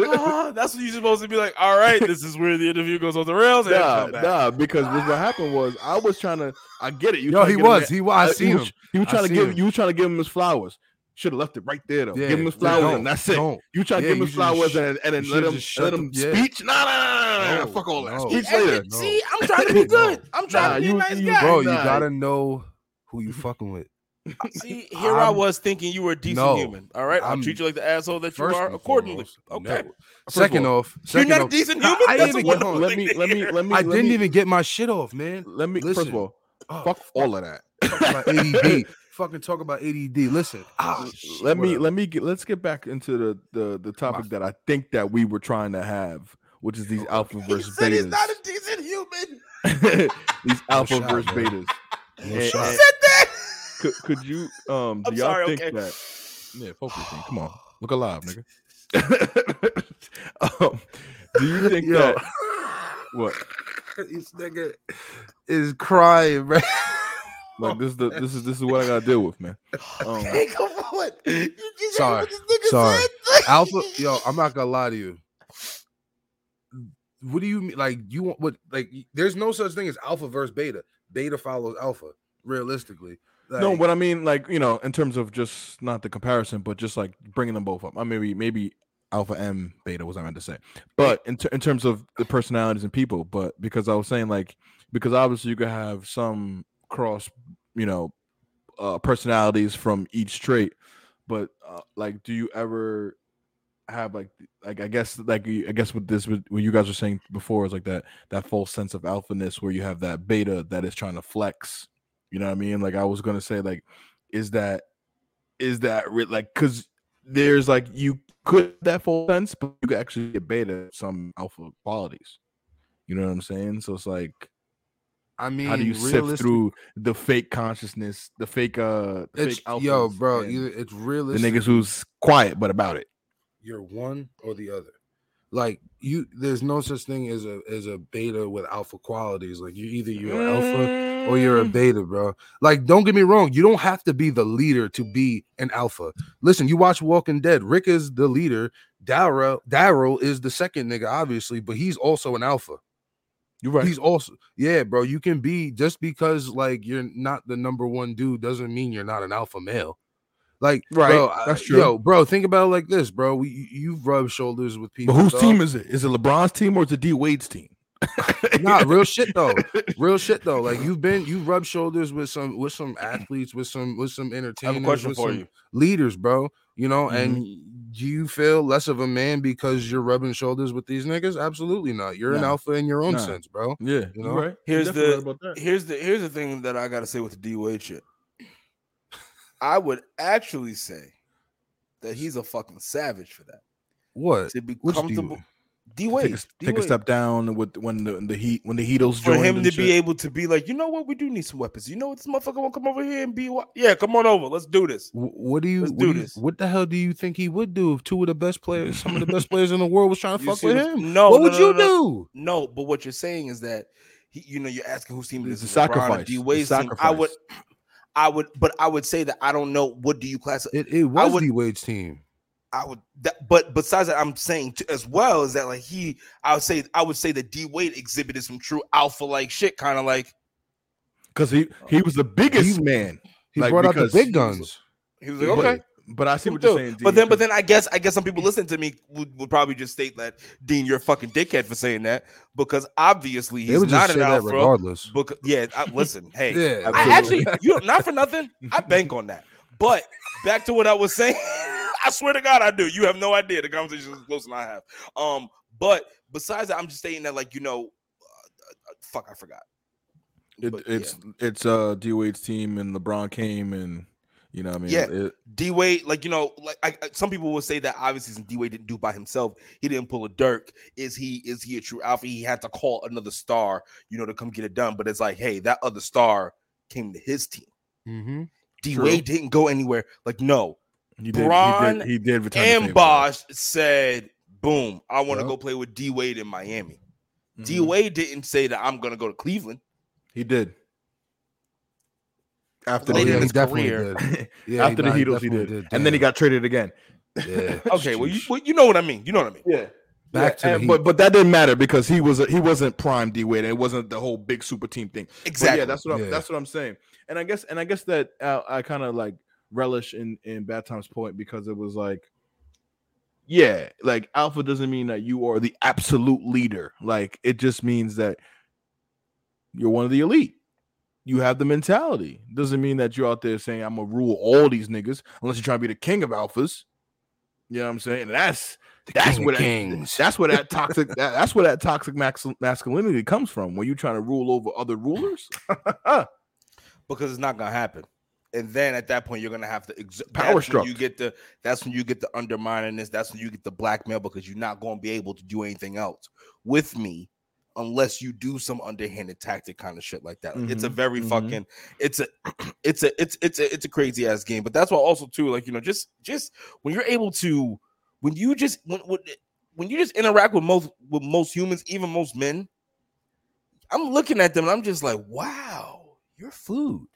Ah, that's what you're supposed to be like. All right, this is where the interview goes off the rails. And
nah, nah, because what what happened was I was trying to. I get it. You
Yo, he
get him
was. He was. I
uh,
seen
was,
him.
You were
I
trying to give.
him.
You were trying to give him his flowers. Should have left it right there though.
Yeah,
give him his flowers
don't,
and that's it.
don't.
You try to
Yeah,
give him his flowers
just-
and, and then let him let him
yeah.
speech. Nah, nah, nah, nah, nah,
No,
fuck all that.
no.
Speech
Hey,
later.
No.
See, I'm trying to be good. I'm trying
Nah,
to be
you-
a nice
you-
guy.
Bro, you gotta know who you fucking with.
See, here i
I'm-
was thinking you were a decent
No,
human. All right, I'll
I'm-
treat you like the asshole that you are accordingly.
foremost,
Okay.
no. Second
all,
off,
You're
second
not a decent human.
I
That's
didn't even get home.
let me let me let me
I didn't even get my shit off, man.
let me first of all
Oh,
fuck all of that.
talk about ADD. Fucking talk about ADD. Listen, shit,
let me let me get let's get back into the the the topic that I think that we were trying to have, which is these alpha versus
said he's
betas.
not a decent human.
these alpha
shot,
versus
man.
betas.
Shot.
eh,
Said that.
could, could you um do
I'm
y'all
sorry,
think
okay.
that yeah focus thing come on look alive nigga um, do you think
Yo.
that what
this nigga is crying, man.
like this is the this is this is what I gotta deal with man um,
Hey, come on. You just
Sorry,
this nigga
sorry.
said?
Alpha, yo, I'm not gonna lie to you. What do you mean? Like you want what? Like there's no such thing as alpha versus beta. Beta follows alpha. Realistically,
no
Like,
but I mean like you know in terms of just not the comparison but just like bringing them both up I maybe maybe alpha and beta was I meant to say. But in, ter- in terms of the personalities and people but because I was saying like because obviously you could have some cross you know uh personalities from each trait but uh, like do you ever have like like I guess like I guess with this what what you guys were saying before is like that that false sense of alphaness where you have that beta that is trying to flex you know what I mean? Like I was gonna say like is that is that re- like because there's like you could that full sense but you could actually get beta some alpha qualities you know what I'm saying so it's like
I mean,
how do you sift through the fake consciousness the fake uh the
It's
fake
yo, bro. it's
the niggas who's quiet but about it
you're one or the other. Like you, there's no such thing as a as a beta with alpha qualities. Like you either you're alpha or you're a
Mm.
beta, bro. Like, don't get me wrong, you don't have to be the leader to be an alpha. Listen, you watch Walking Dead. Rick is the leader. Daryl Daryl is the second nigga, obviously, but he's also an alpha.
you're right
He's also yeah, bro. You can be just because like you're not the number one dude doesn't mean you're not an alpha male. Like,
Right,
bro,
that's true.
Yo, bro, think about it like this, bro. We you- you've rubbed shoulders with
but
people.
whose
dog.
team is it is it LeBron's team or is it D Wade's team
Nah, real shit though. Real shit though. Like you've been you've rubbed shoulders with some with some athletes, with some with some
I
entertainers,
have a question
with
for
some
you.
leaders, bro. You know, and
Mm-hmm.
do you feel less of a man because you're rubbing shoulders with these niggas? Absolutely not. You're an alpha in your own
Nah.
sense, bro.
yeah
You
you
know?
know right
Here's the-
right.
Here's the here's the thing that I gotta say with the D Wade shit. I would actually say that he's a fucking savage for that.
What?
To be
Which D. Wade?
Take, a, take a step down with when the, the heat when the Heatles
for him to
shit.
be able to be like, you know what, we do need some weapons. You know what, this motherfucker want to come over here and be what? Yeah, come on over. Let's do this.
What do you?
Let's
what
do
you-
this.
What the hell do you think he would do if two of the best players, some of the best players in the world, was trying to
You
fuck with him?
No,
what
no,
would
no,
you
no,
do?
No, but what you're saying is that he, you know, you're asking whose team is.
a
LeBron
sacrifice.
D Wade's team. I would. I would, but I would say that I don't know. What do you class?
It, it was
would-
D Wade's team.
I would, that, but besides that, I'm saying too, as well is that like he, I would say, I would say that D Wade exhibited some true alpha like shit, kind of like
because he he was the biggest
He-
man.
He
Like,
brought out the
because
big
he was-
guns.
he was like, okay.
but I see what you're
too.
saying.
But
D,
then, but then I guess I guess some people listening to me would, would probably just state that Dean, you're a fucking dickhead for saying that because obviously
They
he's
would
not
just
an
say that
alpha.
regardless.
Because yeah, I, listen, hey,
Yeah,
I actually you not for nothing. I bank on that. But back to what I was saying, I swear to God, I do. You have no idea. The conversation is closer than I have. Um, but besides that, I'm just saying that, like you know, uh, uh, fuck, I forgot.
it,
But,
it's it's uh D Wade's team and LeBron came and you know what I mean
Yeah.
it,
D Wade, like you know, like I, I- some people will say that obviously since D Wade didn't do by himself, he didn't pull a Dirk. Is he is he a true alpha? He had to call another star, you know, to come get it done. But it's like, hey, that other star came to his team.
Mm-hmm.
D
True.
Wade didn't go anywhere. Like, no.
He did.
Bron
he did. He did return
And
favor.
Bosh said, boom, I want to
Yep.
go play with D Wade in Miami. D
Mhm.
Wade didn't say that I'm gonna go to Cleveland.
He did. After
Late
the
in
he
his
definitely
career.
did. Yeah,
after the
nah, he
Heatles, he did,
definitely
and then he got traded again.
Yeah.
Okay, well you, well, you know what I mean. You know what I mean.
Yeah.
Back to
and- but but that didn't matter because he was he wasn't prime D Wade. It wasn't the whole big super team thing. But
Exactly.
yeah, that's what I'm,
Yeah.
that's what I'm saying. And I guess and I guess that uh, I kind of like relish in in Bad Times Point because it was like, yeah, like alpha doesn't mean that you are the absolute leader. Like it just means that you're one of the elite. You have the mentality. Doesn't mean that you're out there saying I'm gonna rule all these niggas unless you're trying to be the king of alphas. You know what I'm saying? And that's that's
king of
where that,
kings.
that's where that toxic that, that's where that toxic max, masculinity comes from. When you're trying to rule over other rulers,
because it's not gonna happen. And then at that point, you're gonna have to ex-
Power struck.
You get the that's when you get the undermining this. That's when you get the blackmail because you're not gonna be able to do anything else with me unless you do some underhanded tactic kind of shit like that. Like, It's a
Mhm,
very
mhm.
fucking it's a it's a it's it's a it's a crazy ass game. But that's why also too like you know just just when you're able to when you just when when, when you just interact with most with most humans, even most men. I'm looking at them and I'm just like, wow, you're food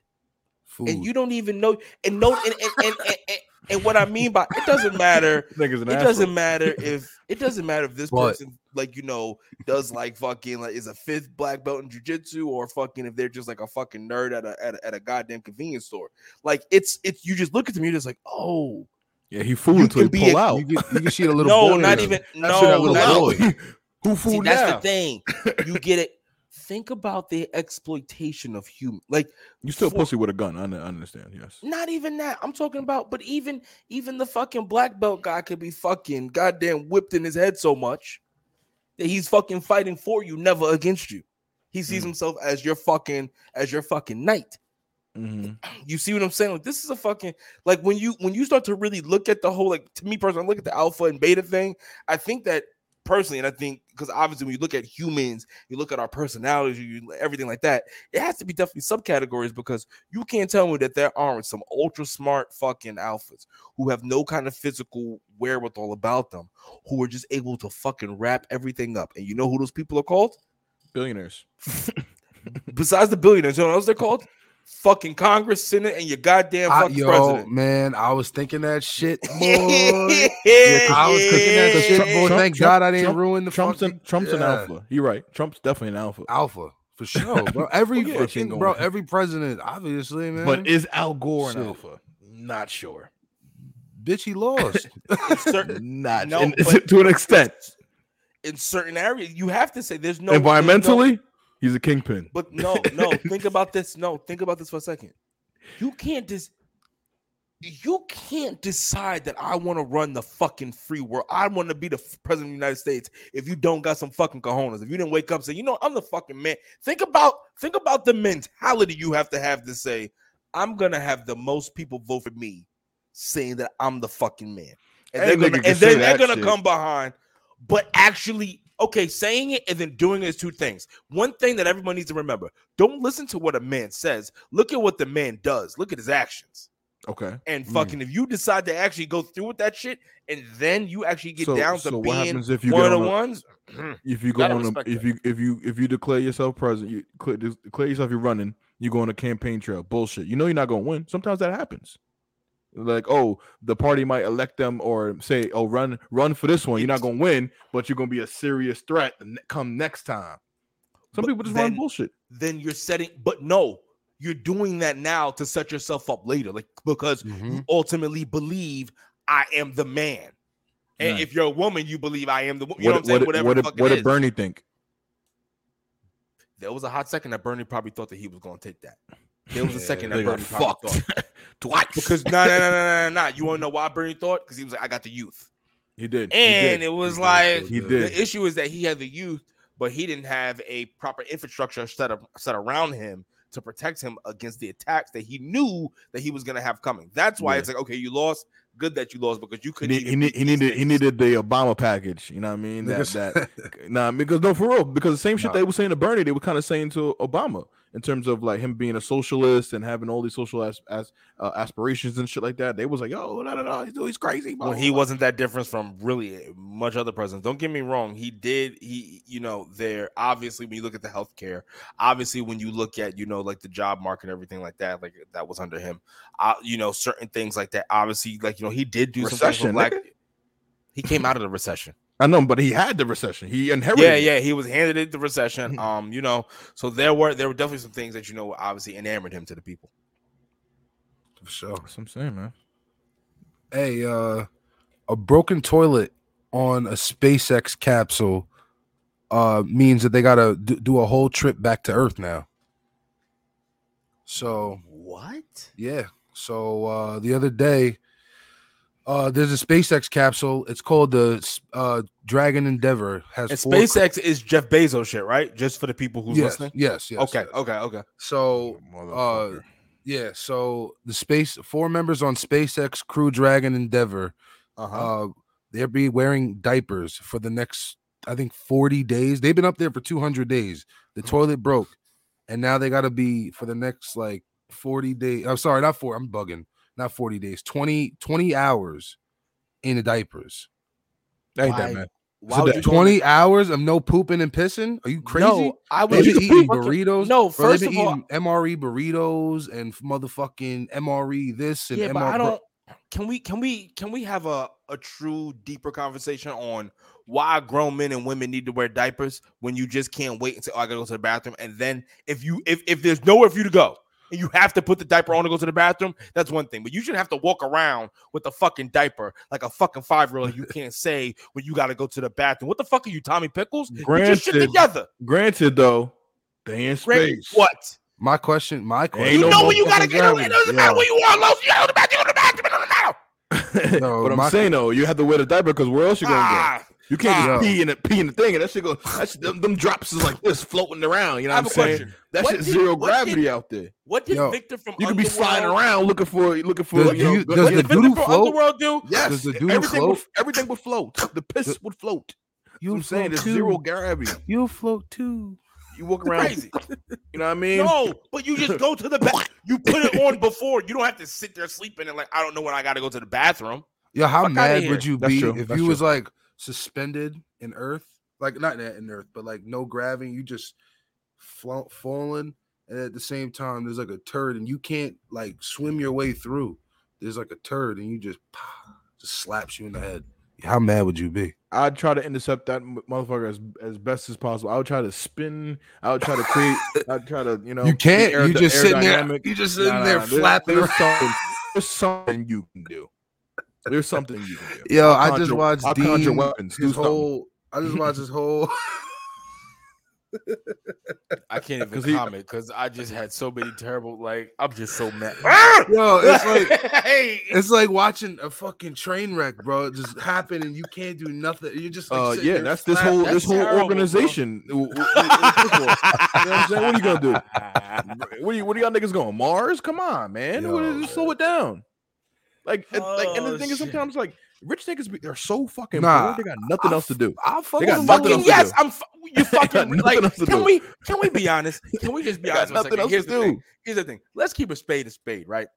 Food.
and you don't even know and know and and, and, and, and, and what I mean by it doesn't matter. It
asshole.
doesn't matter if it doesn't matter if this
But-
person like you know does like fucking like is a fifth black belt in jujitsu or fucking if they're just like a fucking nerd at a, at a at a goddamn convenience store. Like it's it's you just look at them, you're just like, oh
Yeah, he fooled
You
until he
can be
pull
a-
out.
you can, you can see the little
no,
boy
not even
That shit, that
no,
little
not
boy.
even.
Who
See,
fooled
that's
now?
the thing. You get it. Think about the exploitation of human. Like
You still
for-
pussy with a gun. I, understand. Yes.
Not even that. I'm talking about, but even even the fucking black belt guy could be fucking goddamn whipped in his head so much that he's fucking fighting for you, never against you. He sees
Mm.
himself as your fucking as your fucking knight.
Mhm.
You see what I'm saying? Like this is a fucking like when you when you start to really look at the whole like to me personally, look at the alpha and beta thing. I think that personally, and I think because obviously when you look at humans, you look at our personalities, you everything like that. It has to be definitely subcategories because you can't tell me that there aren't some ultra smart fucking alphas who have no kind of physical wherewithal about them, who are just able to fucking wrap everything up. And you know who those people are called?
Billionaires.
Besides the billionaires, you know what else they're called? Fucking Congress, Senate, and your goddamn
I,
fucking
yo,
president.
man, I was thinking that shit, boy.
yeah,
I was thinking that
Because
shit, boy.
Trump-
Thank
Trump-
God I didn't
Trump-
ruin the
Trump's
fucking
an, Trump's an alpha. You're right. Trump's definitely an alpha.
Alpha for sure, bro. Every
Oh, yeah,
fucking bro, every president, obviously, man.
But is Al Gore an alpha? Not sure.
bitch, he lost.
Certain,
Not
No,
and-
but-
to an extent.
in certain areas, you have to say there's no there's no-
Environmentally, he's a kingpin.
But no, no, think about this. No, think about this for a second. You can't just you can't decide that I want to run the fucking free world. I want to be the f- president of the United States if you don't got some fucking cojones. If you didn't wake up and say, you know, I'm the fucking man. Think about think about the mentality you have to have to say, I'm gonna have the most people vote for me, saying that I'm the fucking man. And they're gonna, and then they're gonna
shit.
come behind, but actually, okay, saying it and then doing it is two things. One thing that everyone needs to remember: don't listen to what a man says. Look at what the man does. Look at his actions.
Okay.
And
Mm.
fucking, if you decide to actually go through with that shit, and then you actually get
So-
down to
so what
being
happens if you
one of the ones,
If you go on, a, if you if you if you declare yourself president, you declare, declare yourself you're running. You go on a campaign trail. Bullshit. You know you're not gonna win. Sometimes that happens. Like oh, the party might elect them or say oh run run for this one. You're not gonna win, but you're gonna be a serious threat come next time. Some
But
people just run bullshit.
then you're setting. But no, you're doing that now to set yourself up later, like because
Mhm.
you ultimately believe I am the man. And
Right.
if you're a woman, you believe I am the woman. You know
What
what I'm saying?
what
Whatever
what
the
did, what did. Bernie think?
There was a hot second that Bernie probably thought that he was going to take that. There was a second that
They got
Bernie probably
fucked
thought.
twice
Because no, no, no, no, no, no. You want to know why Bernie thought? Because he was like, I got the youth.
he did. he
And
did.
it was
He did,
like
he
did.
did.
the issue is that he had the youth, but he didn't have a proper infrastructure set up set around him to protect him against the attacks that he knew that he was going to have coming. That's why
Yeah.
it's like, okay, you lost. Good that you lost because you couldn't.
need, he, need, he
these
needed he needed the Obama package. You know what I mean? That that nah, because no, for real. Because the same shit
Nah.
they were saying to Bernie, they were kind of saying to Obama. In terms of like him being a socialist and having all these social as, as uh, aspirations and shit like that. They was like, "Yo, no, no, no, he's, he's crazy." blah,
Well, he
blah.
wasn't that different from really much other presidents. Don't get me wrong. He did. He, you know, there obviously when you look at the healthcare, obviously when you look at you know like the job market and everything like that, like that was under him. Uh, you know, certain things like that. Obviously, like you know, he did do some
Recession,
black.
nigga.
He came out of the recession.
I know, but he had the recession. He inherited.
Yeah, yeah, he was handed it the recession.
Mhm.
Um, you know, so there were there were definitely some things that you know obviously enamored him to the people.
For sure.
That's what I'm saying, man.
Hey, uh, a broken toilet on a SpaceX capsule uh means that they gotta d- do a whole trip back to Earth now. So
What?
yeah, so uh the other day, uh there's a SpaceX capsule. It's called the uh Dragon Endeavor. Has
And
four-
SpaceX is Jeff Bezos shit, right? Just for the people who's
Yes,
listening.
yes, yes.
okay,
yes.
okay, okay.
So
Motherfucker.
yeah, so the space four members on SpaceX Crew Dragon Endeavor
Uh-huh.
uh they'll be wearing diapers for the next i think 40 days they've been up there for 200 days the toilet broke and now they got to be for the next like 40 days i'm sorry not four i'm bugging not 40 days 20 20 hours in the diapers
ain't that man?
Why
So that
you go
20 hours of no pooping and pissing are you crazy
No, I was
been eating burritos.
No, first of all,
MRE burritos and motherfucking MRE this and
yeah,
MRE.
but I don't. Can we can we can we have a a true deeper conversation on why grown men and women need to wear diapers when you just can't wait until oh, I gotta go to the bathroom and then if you if if there's nowhere for you to go and you have to put the diaper on to go to the bathroom, that's one thing. But you shouldn't have to walk around with a fucking diaper like a fucking five year old. You can't say when you gotta go to the bathroom. What the fuck are you, Tommy Pickles? Get your shit
Granted,
together.
Granted, though, they in
Great.
space.
What?
My question, my question.
Ain't
You
no
know when you gotta
motherfucking
get away. It
gravity.
doesn't matter where you are, Los. You gotta go to the bathroom. You go to the bathroom. It.
No,
but I'm saying though, you have to wear the diaper because where else you gonna
Ah,
go? You can't just pee in it, pee in the thing, and that shit go. That's them, them drops is like this floating around. You know
I
what I'm
a
saying?
question.
That
What
shit
did-
zero gravity
did-
out there.
What did
Yo,
Victor from
You could be flying
Underworld-
around looking for looking for.
Does-
you
do
know,
you- does
What
the
did Victor
doodoo
from
float?
Underworld do?
yes,
does the doodoo
everything
float?
would, everything would float. The piss would float. You know what I'm saying? There's zero gravity.
You'll float too.
You walk around,
Crazy.
you know what I mean?
No, but you just go to the bath. You put it on before. You don't have to sit there sleeping and like I don't know when I got to go to the bathroom.
Yeah, how
Fuck
mad would you be if you was like suspended in Earth, like not in Earth, but like no gravity, you just flo- falling, and at the same time there's like a turd, and you can't like swim your way through. There's like a turd, and you just just slaps you in the head. How mad would you be?
I'd try to intercept that motherfucker as, as best as possible. I would try to spin. I would try to create. I'd try to, you know,
you can't.
aer-
You just sitting there.
aerodynamic.
You just sitting
Nah,
there
nah, there-
flapping.
There's
around.
something, there's something you can do. There's something you can do.
Yo,
I'll
I just watched
I'll conjure
Dean,
weapons.
His whole. I just watched his whole.
I can't even
'Cause he-
comment because I just had so many terrible. Like I'm just so mad.
Yo, it's like
hey,
It's like watching a fucking train wreck, bro. It just happened and you can't do nothing. You're just like
Uh, yeah,
there
that's this whole
That's
this whole
terrible,
organization. You know what I'm saying? What are you gonna do? What are you, what are y'all niggas going? Mars? Come on, man.
Yo,
What is- just slow it down. Like, and- like, and
Oh,
the thing is, sometimes like rich niggas, be, they're so fucking
Nah,
bored. They got nothing
I
else to do.
I'll fuck
They got
them
nothing else
fucking
to
yes.
do.
I'm. Fu- you fucking like.
else to
Can
do.
we? Can we be honest? Can we just be honest?
nothing
second?
else
Here's
to
the thing.
do.
Here's the thing. Let's keep a spade a spade, right?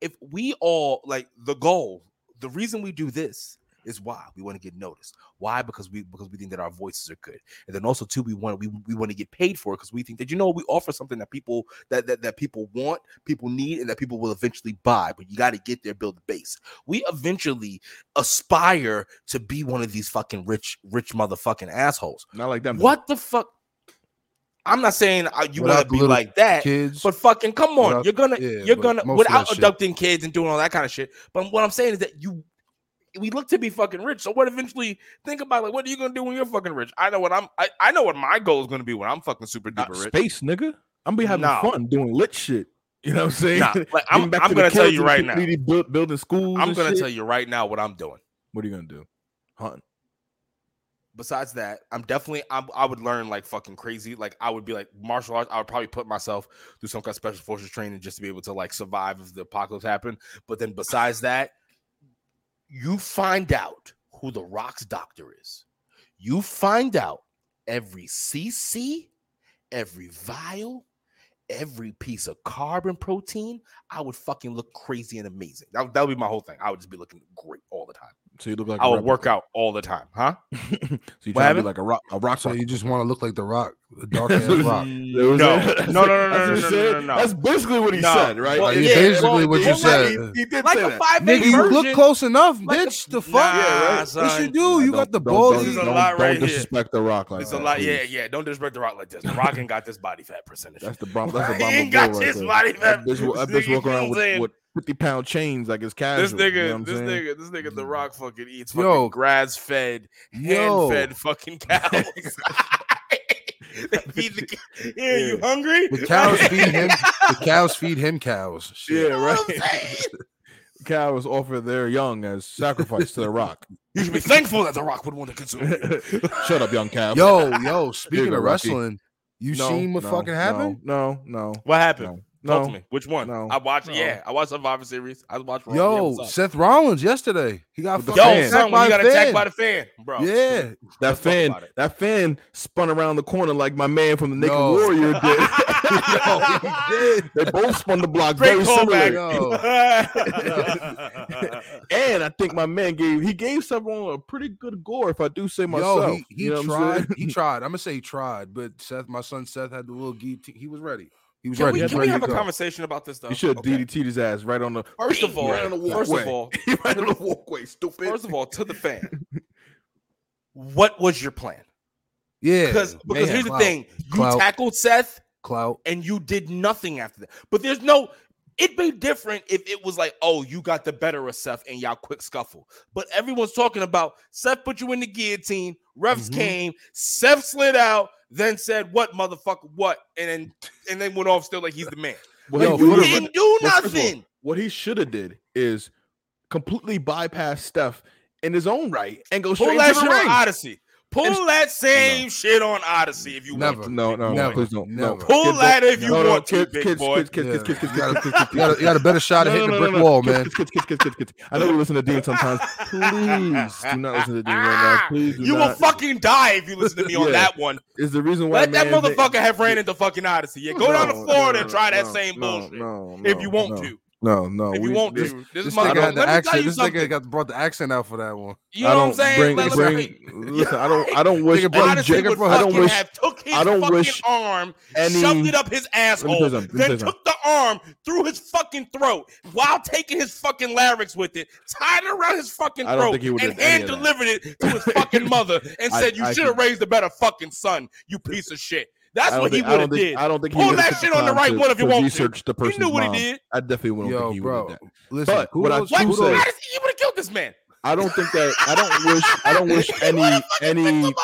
If we all like the goal, the reason we do this is why we want to get noticed. Why? Because we because we think that our voices are good, and then also too we want we, we want to get paid for it because we think that you know we offer something that people that, that that people want, people need, and that people will eventually buy. But you got to get there, build the base. We eventually aspire to be one of these fucking rich rich motherfucking assholes.
Not like them.
What the fuck? I'm not saying uh, you want to be like that,
Kids.
but fucking come on,
Without-
you're gonna
yeah,
you're gonna without
that shit-
abducting kids and doing all that kind of shit. But what I'm saying is that you we look to be fucking rich. So what eventually think about like what are you gonna do when you're fucking rich? I know what I'm I, I know what my goal is gonna be when I'm fucking super duper rich.
space, nigga. I'm be having
Nah.
fun doing lit shit. You know what I'm saying?
Nah, like, I'm, I'm
to
gonna tell you right now.
build- building schools.
I'm gonna
shit.
tell you right now what I'm doing.
What are you gonna do? Hunting.
besides that, I'm definitely I'm, I would learn like fucking crazy. Like I would be like martial arts. I would probably put myself through some kind of special forces training just to be able to like survive if the apocalypse happened. But then besides that, you find out who the Rock's doctor is. You find out every CC, every vial, every piece of carbon protein, I would fucking look crazy and amazing. That, that would be my whole thing. I would just be looking great all the time.
So you look like
I
a
would work out all the time, huh?
so you
What
trying to be like a rock, a rock.
So you just want to look like the Rock, the dark ass Rock.
No. No, no, no, no, no, no, no, no.
That's basically what he
No.
said, right?
Well,
Like,
yeah,
basically what you said.
He, he did
Like
say
a
that.
five
Nigga, you look close enough,
Like a-
bitch. the fuck?
Nah,
Yeah, right.
Yes, you do.
Nah,
You got the
don't-
balls.
Don't,
a
don't-
lot
don't disrespect the rock like
It's a lot. Yeah, yeah. Don't disrespect the rock like this. The rock ain't got this body fat percentage.
That's the bomb. That's the
He ain't got this body fat.
bitch, that bitch walk around
what I'm saying?
with, with fifty pound chains like it's casual.
This nigga,
you know
this
saying?
nigga, this nigga, the mm. rock fucking eats
Yo.
fucking grass fed,
Yo.
hand fed fucking cows. they feed the cow- Yeah, you hungry?
The cows feed him. The cows feed him cows. Shit.
Yeah,
You know what I'm
right. Cows offer their young as sacrifice to the rock.
You should be thankful that the rock would want to consume you.
Shut up, young cow.
Yo, yo. Speaking
go,
of
Rocky.
wrestling, you
No,
seen what
no,
fucking
no,
happened?
No, no,
What happened?
No,
Talk to me. Which one?
No.
I watched.
No.
Yeah, I watched Survivor Series. I watched. Raw. Yeah,
Yo. Seth Rollins yesterday. He got
the
Yo,
fan.
attacked
son,
by
when you
a
got attacked by the fan, bro.
Yeah,
That
Let's
fan, that fan spun around the corner like my man from the Naked
No.
Warrior did.
Yo, he did.
They both spun the block
Great
very similar.
callback.
And I think my man gave he gave someone a pretty good gore, if I do say myself.
Yo, he, he
You know
tried. He tried. I'm gonna say he tried, but Seth, my son Seth, had the little guillotine. He was ready. He was
Can
ready.
we, can we have a conversation about this though?
You should have
Okay.
DDT'd his ass right on the
First of all,
right on the
first of all,
right on the walkway, stupid.
first of all, to the fan, what was your plan?
Yeah,
Because because here's the thing: you
Clout.
tackled Seth
Clout.
and you did nothing after that. But there's no. It'd be different if it was like, oh, you got the better of Seth and y'all quick scuffle. But everyone's talking about Seth put you in the guillotine. Refs
Mhm.
came. Seth slid out, then said, "What motherfucker? What?" And then and then went off still like he's the man.
Well,
Like,
yo,
you didn't do
well, first all,
nothing.
What he should have did is completely bypass Steph in his own right and go straight to the ring.
Odyssey. Pull that same shit on Odyssey if you
Never.
want to.
No, no,
Never.
please don't. No.
Pull that if you
no, no,
want to,
kids,
big boy.
kids, kids, kids, kids, kids,
You got,
kids, kids,
a,
kids,
you, got a, you got a better shot at
No,
hitting
no,
the brick
no, no.
wall, man.
Kids, kids, kids, kids, kids. I know you listen to Dean sometimes. Please do not listen to Dean right now. Please do
You will fucking die if you listen to me on
Yeah.
that one.
Is the reason why
Let that
man-
motherfucker have ran into fucking Odyssey. Yeah, go down to Florida
no,
and try that same bullshit. If you want to.
No, no.
If you
we-
want
this-
to. This,
This
motherfucker.
nigga the
let me tell
accent.
you
This nigga got brought the accent out for that one.
You know what I'm saying?
Bring, bring, listen, I don't. I don't wish
Nigga, bro,
any.
Odyssey
Nigga,
would
bro,
I don't wish
have took his
I don't
fucking
wish
arm,
any-
shoved it up his
me tell you
asshole,
something, let me tell
then took the arm through his fucking throat while taking his fucking larynx with it, tied it around his fucking throat,
think he would
and hand delivered it to his fucking mother and said, "You should have raised a better fucking son, you piece of shit." That's what he
think- I
would have did.
I don't think he
Pull
would've
that
took the
shit on the right
to-
one if you
to
want to.
research the
He
person's
knew what he did.
I definitely wouldn't
Yo,
think he would have that.
listen.
But what I
kudos,
do
What?
say-
kudos.
He would have killed this man.
I don't think that. I don't wish. I don't wish any any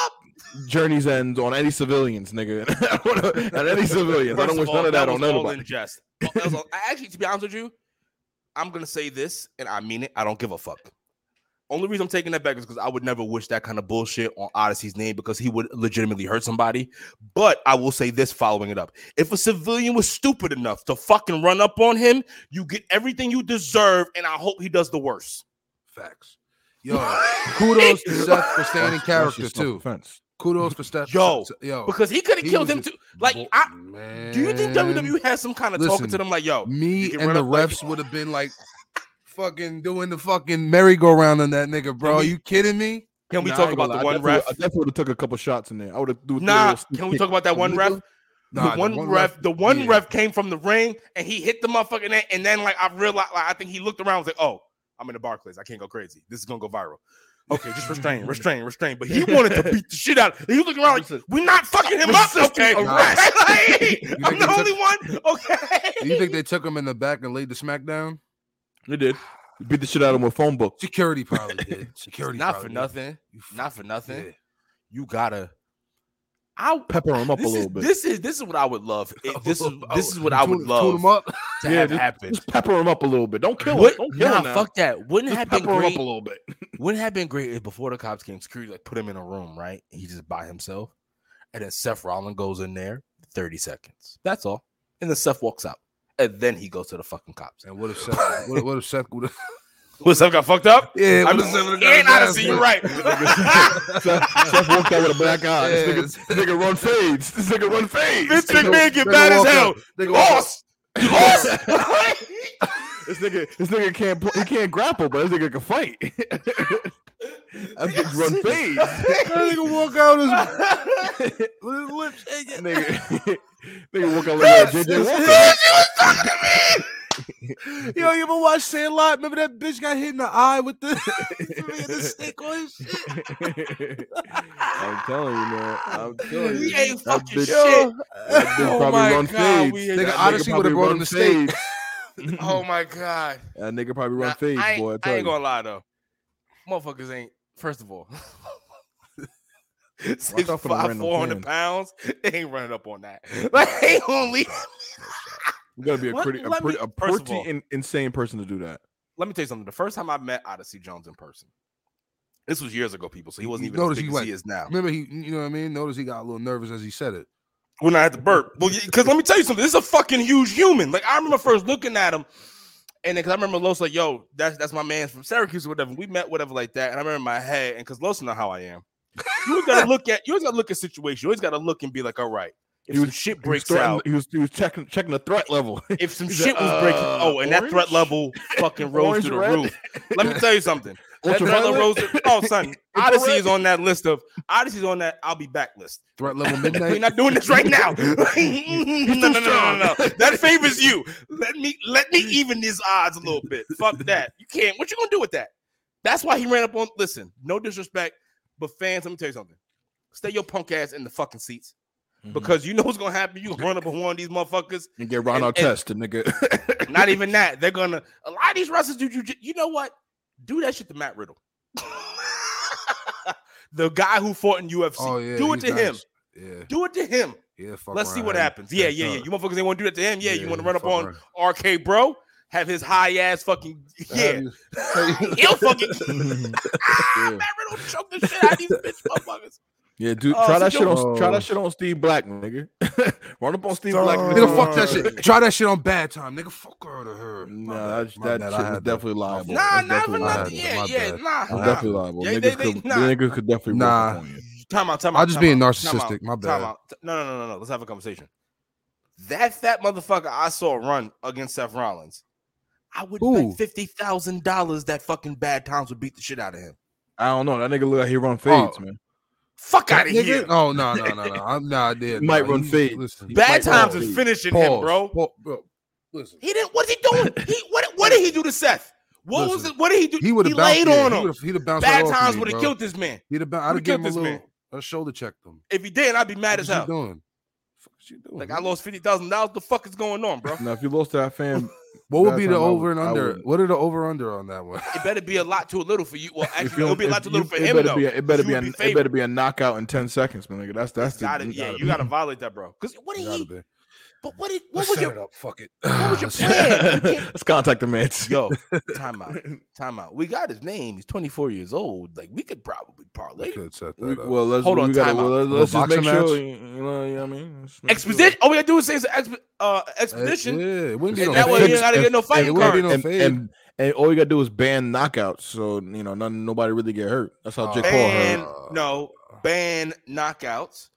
journeys ends on any civilians, nigga. I on any civilians. I don't wish
all,
none of that on
was all in jest. Well, that was all- I actually, to be honest with you, I'm gonna say this, and I mean it. I don't give a fuck. Only reason I'm taking that back is because I would never wish that kind of bullshit on Odyssey's name because he would legitimately hurt somebody. But I will say this following it up. If a civilian was stupid enough to fucking run up on him, you get everything you deserve, and I hope he does the worst.
Facts. Yo, kudos to Seth for standing in
That's- that's
character too.
self-defense.
Kudos for Steph.
Yo,
yo,
Because he could have killed
was
him too. Like,
bull-
I,
man.
do you think WWE has some kind of talking to them like, yo,
me and the
up like-
refs would have been like fucking doing the fucking merry-go-round on that nigga, bro.
Are
you kidding me?
can we
Nah, I
talk about the
lie. I
one
definitely-
ref?
I definitely would have took a couple shots in there. I would have do.
Nah, can we talk about that one ref?
Nah,
the one,
one
ref,
ref-
the one
yeah.
ref came from the ring and he hit the motherfucker, and then, and then like I realized, like I think he looked around, and was like, "Oh, I'm in the Barclays, I can't go crazy. This is gonna go viral." Okay, just restrain, restrain, restrain. But he wanted to beat the shit out. He was looking around like, "We're not fucking him up." Okay,
arrest.
Like, I'm the
they
only one. Okay.
Do you think they took him in the back and laid the smack down?
They did. Beat the shit out of him with phone book.
Security probably did. Security
not
probably
for
did.
nothing.
You f-
Not for nothing.
yeah.
You gotta. I'll
Pepper him up a
this is,
little bit.
this is this is what I would love. If this is this is what I would
tune
love
him up.
to
Yeah,
have
just-
happen.
Just pepper him up a little bit. Don't kill
What?
him. Don't kill
Nah,
him now.
fuck that. Wouldn't
Just
have been
pepper him
great.
up a little bit.
Wouldn't have been great if before the cops came, security like put him in a room, right? And he just by himself, and then Seth Rollins goes in there, thirty seconds. That's all, and then Seth walks out, and then he goes to the fucking cops.
And what if Seth? what, what if Seth would have?
What's up? Got fucked up?
Yeah,
I'm
when the seven
and
his.
You're right.
Seth, Seth walked out with a black eye.
Yeah.
This, nigga, this nigga run fades. This nigga run fades.
Vince
Nigga-
McMahon get
nigga
mad as hell.
nigga.
Lost. Lost.
This nigga, this nigga can't pl- he can't grapple, but this nigga can fight. that bitch run fades.
That nigga walk out his, with his lips shaking.
nigga, nigga walk like a JJ Walker.
Yo, you ever watch Sandlot? Remember that bitch got hit in the eye with the, the stick on his shit?
I'm telling you, man. I'm telling you.
We ain't
That
fucking
bitch-
shit.
That bitch
Oh
probably
my
run
God,
fades.
Nigga,
nigga
Odyssey would've brought him to
fades.
Oh my god.
That nigga probably run
Nah,
fades,
I,
boy. I
I ain't
you.
gonna lie though. Motherfuckers ain't. First of all, six five, four hundred
cans.
pounds. They ain't running up on that. Like they only.
You gotta be a
Let-
pretty, a,
let
pretty,
me-
a pretty
all-
in, insane person to do that.
Let me tell you something. The first time I met Odyssey Jones in person, this was years ago, people. So he wasn't
You
even as big
he
as he is now.
Remember, he, you know what I mean? Notice he got a little nervous as he said it.
when I had to burp. Well, because let me tell you something. This is a fucking huge human. Like I remember first looking at him, and then because I remember Los like, "Yo, that's that's my man from Syracuse or whatever." We met, whatever, like that. And I remember my head, and because Los know how I am, you always gotta look at, you always gotta look at situation. You always gotta look and be like, "All right, if
He
some shit breaks
threatening-
out,
he was, he was checking, checking the threat level.
if some shit was breaking,
uh,
oh, and that threat level fucking rose
Orange,
to the
red?
roof. Let me tell you something. That threat level rose. To, oh, son, Odyssey is on that list of Odyssey's on that. I'll be back list.
Threat level midnight.
We're not doing this right now. no, no, no, no, no, no. That favors you. Let me let me even these odds a little bit. Fuck that. You can't. What you gonna do with that? That's why he ran up on. Listen, no disrespect, but fans, let me tell you something. Stay your punk ass in the fucking seats
Mhm.
because you know what's gonna happen. You run up on one of these motherfuckers.
and get Ron
and-
Artest, nigga.
Not even that. They're gonna. A lot of these wrestlers do you. You know what? Do that shit to Matt Riddle. the guy who fought in UFC.
Oh yeah,
do it to him.
Yeah,
Do it to him.
yeah.
Let's see what happens. Yeah, yeah, yeah. You motherfuckers ain't want to do that to him. Yeah, you want to run up on
around.
RK Bro, have his high ass fucking yeah.
Have
He'll fucking
Yeah.
Matt Riddle choke the shit out of these bitch motherfuckers.
Yeah, dude,
Oh,
try
so
that shit
you-
on try
Oh.
that shit on Steve Black, nigga. Run up on Steve
Stop.
Black.
Nigga, fuck that shit. Try that shit on bad time, nigga. Fuck her to her. My
Nah,
bad,
that, that shit was
had that.
definitely liable.
Nah,
That's
nah,
definitely
but
liable.
not,
liable.
yeah,
My
yeah,
bad.
nah, nah.
definitely liable.
Yeah,
niggas,
they- they-
could,
nah.
niggas could definitely
Nah.
on you.
Time out, time out.
I'm just being
out,
narcissistic,
out,
my
time
bad.
out. No, no, no, no, no. Let's have a conversation. That fat motherfucker I saw run against Seth Rollins. I would
Who?
bet fifty thousand dollars that fucking bad times would beat the shit out of him.
I don't know. That nigga look like he run oh. fades,
Oh.
man.
Fuck out of
Nigga?
here.
Oh no, no, no, no. I'm not there.
He might
no.
run
He-
fade.
Listen,
Bad times is finishing
pause,
him, bro.
pa- bro. Listen,
He didn't. What's he doing? He what? What did he do to Seth? What was it? What did he do?
he would have bounced
laid
yeah,
on
he
him.
would've- He'd have bounced
Bad
right off
times would have killed this man.
He'd have. I'd
would've
have given him a
killed this
little.
man.
A shoulder checked him.
If he did, I'd be mad as
What you
hell.
doing? Fuck you doing?
Like I lost fifty thousand dollars. The fuck is going on, bro?
Now, if you lost to that fan,
What would be the over
would-
and under? What are the over under on that one?
It better be a lot too little for you. Well, actually, it'll be a lot too
you-
little for
it
him
better
though.
Be a, it better be a,
would
it better be a knockout in ten seconds, man. Nigga. That's that's the
Gotta,
you
yeah,
gotta
you gotta violate that, bro. Because what did
Gotta
he?
be.
But what did? What
Let's
was your?
up. Fuck it.
What was your plan? You
Let's contact the man.
Yo, time out, time out. We got his name. He's 24 years old. Like we could probably parlay.
We could set that
We-
up.
well, let's
Hold on,
we gotta,
out.
well, let's, let's just make
boxing
sure.
Match?
You, you know, you know what I mean. Let's make sure.
Expedition. All we gotta do is say it's exp- uh, expedition.
Yeah, it wouldn't be
And
no
that way you gotta get no fight
it wouldn't be
card.
no
and,
fade.
and and all you gotta do is ban knockouts, so you know none nobody really get hurt. That's how Jake
Oh,
Paul
Ban
hurt.
no ban knockouts.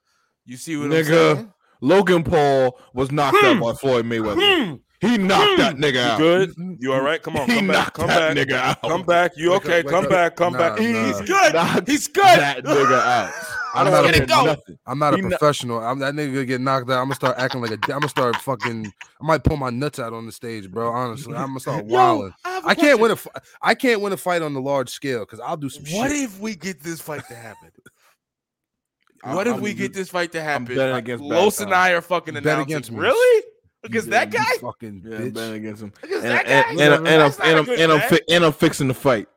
You see what
Nigga.
I'm saying?
Logan Paul was knocked
Hmm.
out by Floyd Mayweather. He knocked that nigga
You
out.
good? You all right? Come on,
He
come back,
knocked
come
that
back,
nigga out.
come back. You
Wake up,
okay?
wake
Come
up.
back, come
Nah,
back.
nah.
He's good.
Knocked
He's good.
that nigga out. I
I'm
don't want
a-
to
go.
nothing.
I'm not a
He not-
professional. I'm that nigga gonna get knocked out. I'm gonna start acting like a. I'm gonna start fucking. I might pull my nuts out on the stage, bro. Honestly, I'm gonna start
Yo,
wilding.
I, have
can't win
question.
a. can't win a fight on the large scale because I'll do some
What
shit.
if we get this fight to happen?
I'm-
What if
I'm-
we get this fight to happen?
betting against bad
Los and. I are fucking announcing.
against me.
Really?
You
Against that guy?
fucking
Yeah,
bitch.
betting against him.
Against
And,
that guy?
and, and, I'm, and,
a
I'm, and, I'm, and I'm fixing the fight.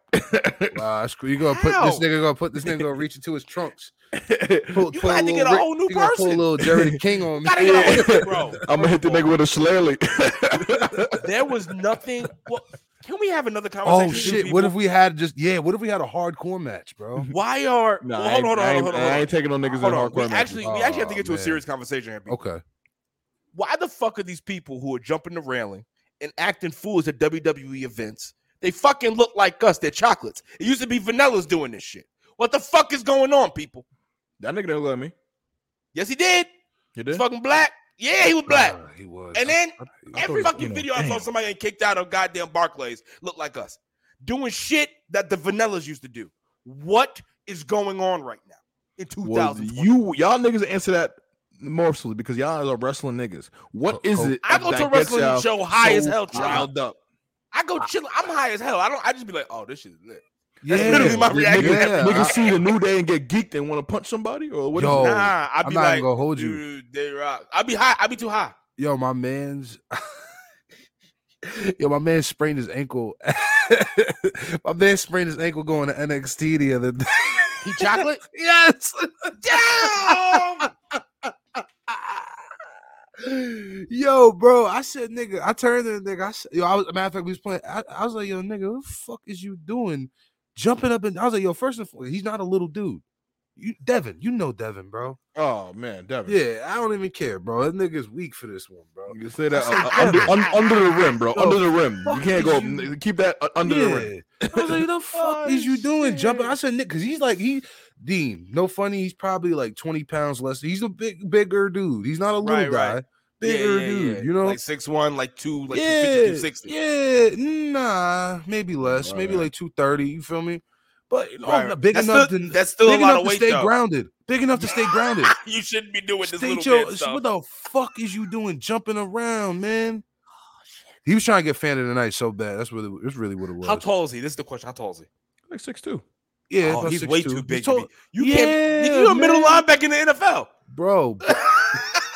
Wow, that's cool. You gonna put
How?
this nigga gonna put this nigga gonna reach into his trunks. Pull,
You
pull
gonna have to
little
get a whole new
you gonna Pull a little Jerry the King on me.
Gotta get a whole new- bro.
I'm gonna hit the nigga with a shillelagh.
all, There was nothing. Well, can we have another
oh,
conversation?
Oh shit! What if we had just yeah? What if we had a hardcore match, bro?
Why are?
Nah,
well,
I
hold on, hold
ain't- I
on, hold on,
I ain't taking no niggas
Hold
in
on. We
hardcore
actually,
matches.
we actually have to
Oh,
get to a serious conversation here. people.
Okay.
Why the fuck are these people who are jumping the railing and acting fools at WWE events They fucking look like us. They're chocolates. It used to be vanillas doing this shit. What the fuck is going on, people?
That nigga didn't look at me.
Yes, he did.
He
He's
did.
fucking black. Yeah, he was black.
Nah, he was.
And then
I- I
Every fucking video I saw somebody getting kicked out of goddamn Barclays look like us. Doing shit that the vanillas used to do. What is going on right now in
Well, you y'all niggas answer that morphsally because y'all are wrestling niggas. What
Co-
is
co-
it?
I go to a wrestling show high as hell, chilling.
riled up?
I go chill. I'm high as hell. I don't. I just be like, oh, this shit is lit.
Yeah,
That's literally my
Niggas-
reaction.
Niggas,
Yeah,
niggas see the new day and get geeked and want to punch somebody or what? is
Yo,
it?
Nah, I'd
I'm not
like,
even gonna hold you.
dude, they rock. I'd be high. I'd be too high.
Yo, my man's Yo, my man sprained his ankle. my man sprained his ankle going to NXT the other day.
He chocolate.
yes.
Damn.
Yo, bro, I said, nigga, I turned to the nigga. I said, yo, I was, a matter of fact, we was playing. I, I was like, yo, nigga, what the fuck is you doing? Jumping up and I was like, yo, first and foremost, he's not a little dude. You, Devin, you know Devin, bro.
Oh man, Devin.
Yeah, I don't even care, bro. That nigga's weak for this one, bro.
You can say that uh, uh, under, un- under the rim, bro.
Yo,
under the rim. You can't go.
you-
Keep that uh, under the rim.
Yeah. I was like, the fuck is you doing jumping? I said, Nick, because he's like, he, Dean, no funny. He's probably like 20 pounds less. He's a big, bigger dude. He's not a little
Right,
guy.
right.
Bigger dude, you know?
like six one, like two, like
yeah,
260.
yeah, nah, maybe less, maybe like 230. You feel me? But you know,
Right,
I'm
right.
not big
That's
enough
still-
to
that's still a
big
lot of
to
weight,
stay
though.
grounded. Big enough to stay grounded.
you shouldn't be doing this
State
little
your,
bit stuff.
what the fuck is you doing jumping around, man? He was trying to get fan of the night so bad. That's really that's really what it was.
How tall is he? This is the question. How tall is he?
Like six two.
Yeah,
oh, he's way
6'2".
too big.
tall-
to be. You
Yeah,
can't. nigga, You a middle
man.
linebacker in the NFL.
bro.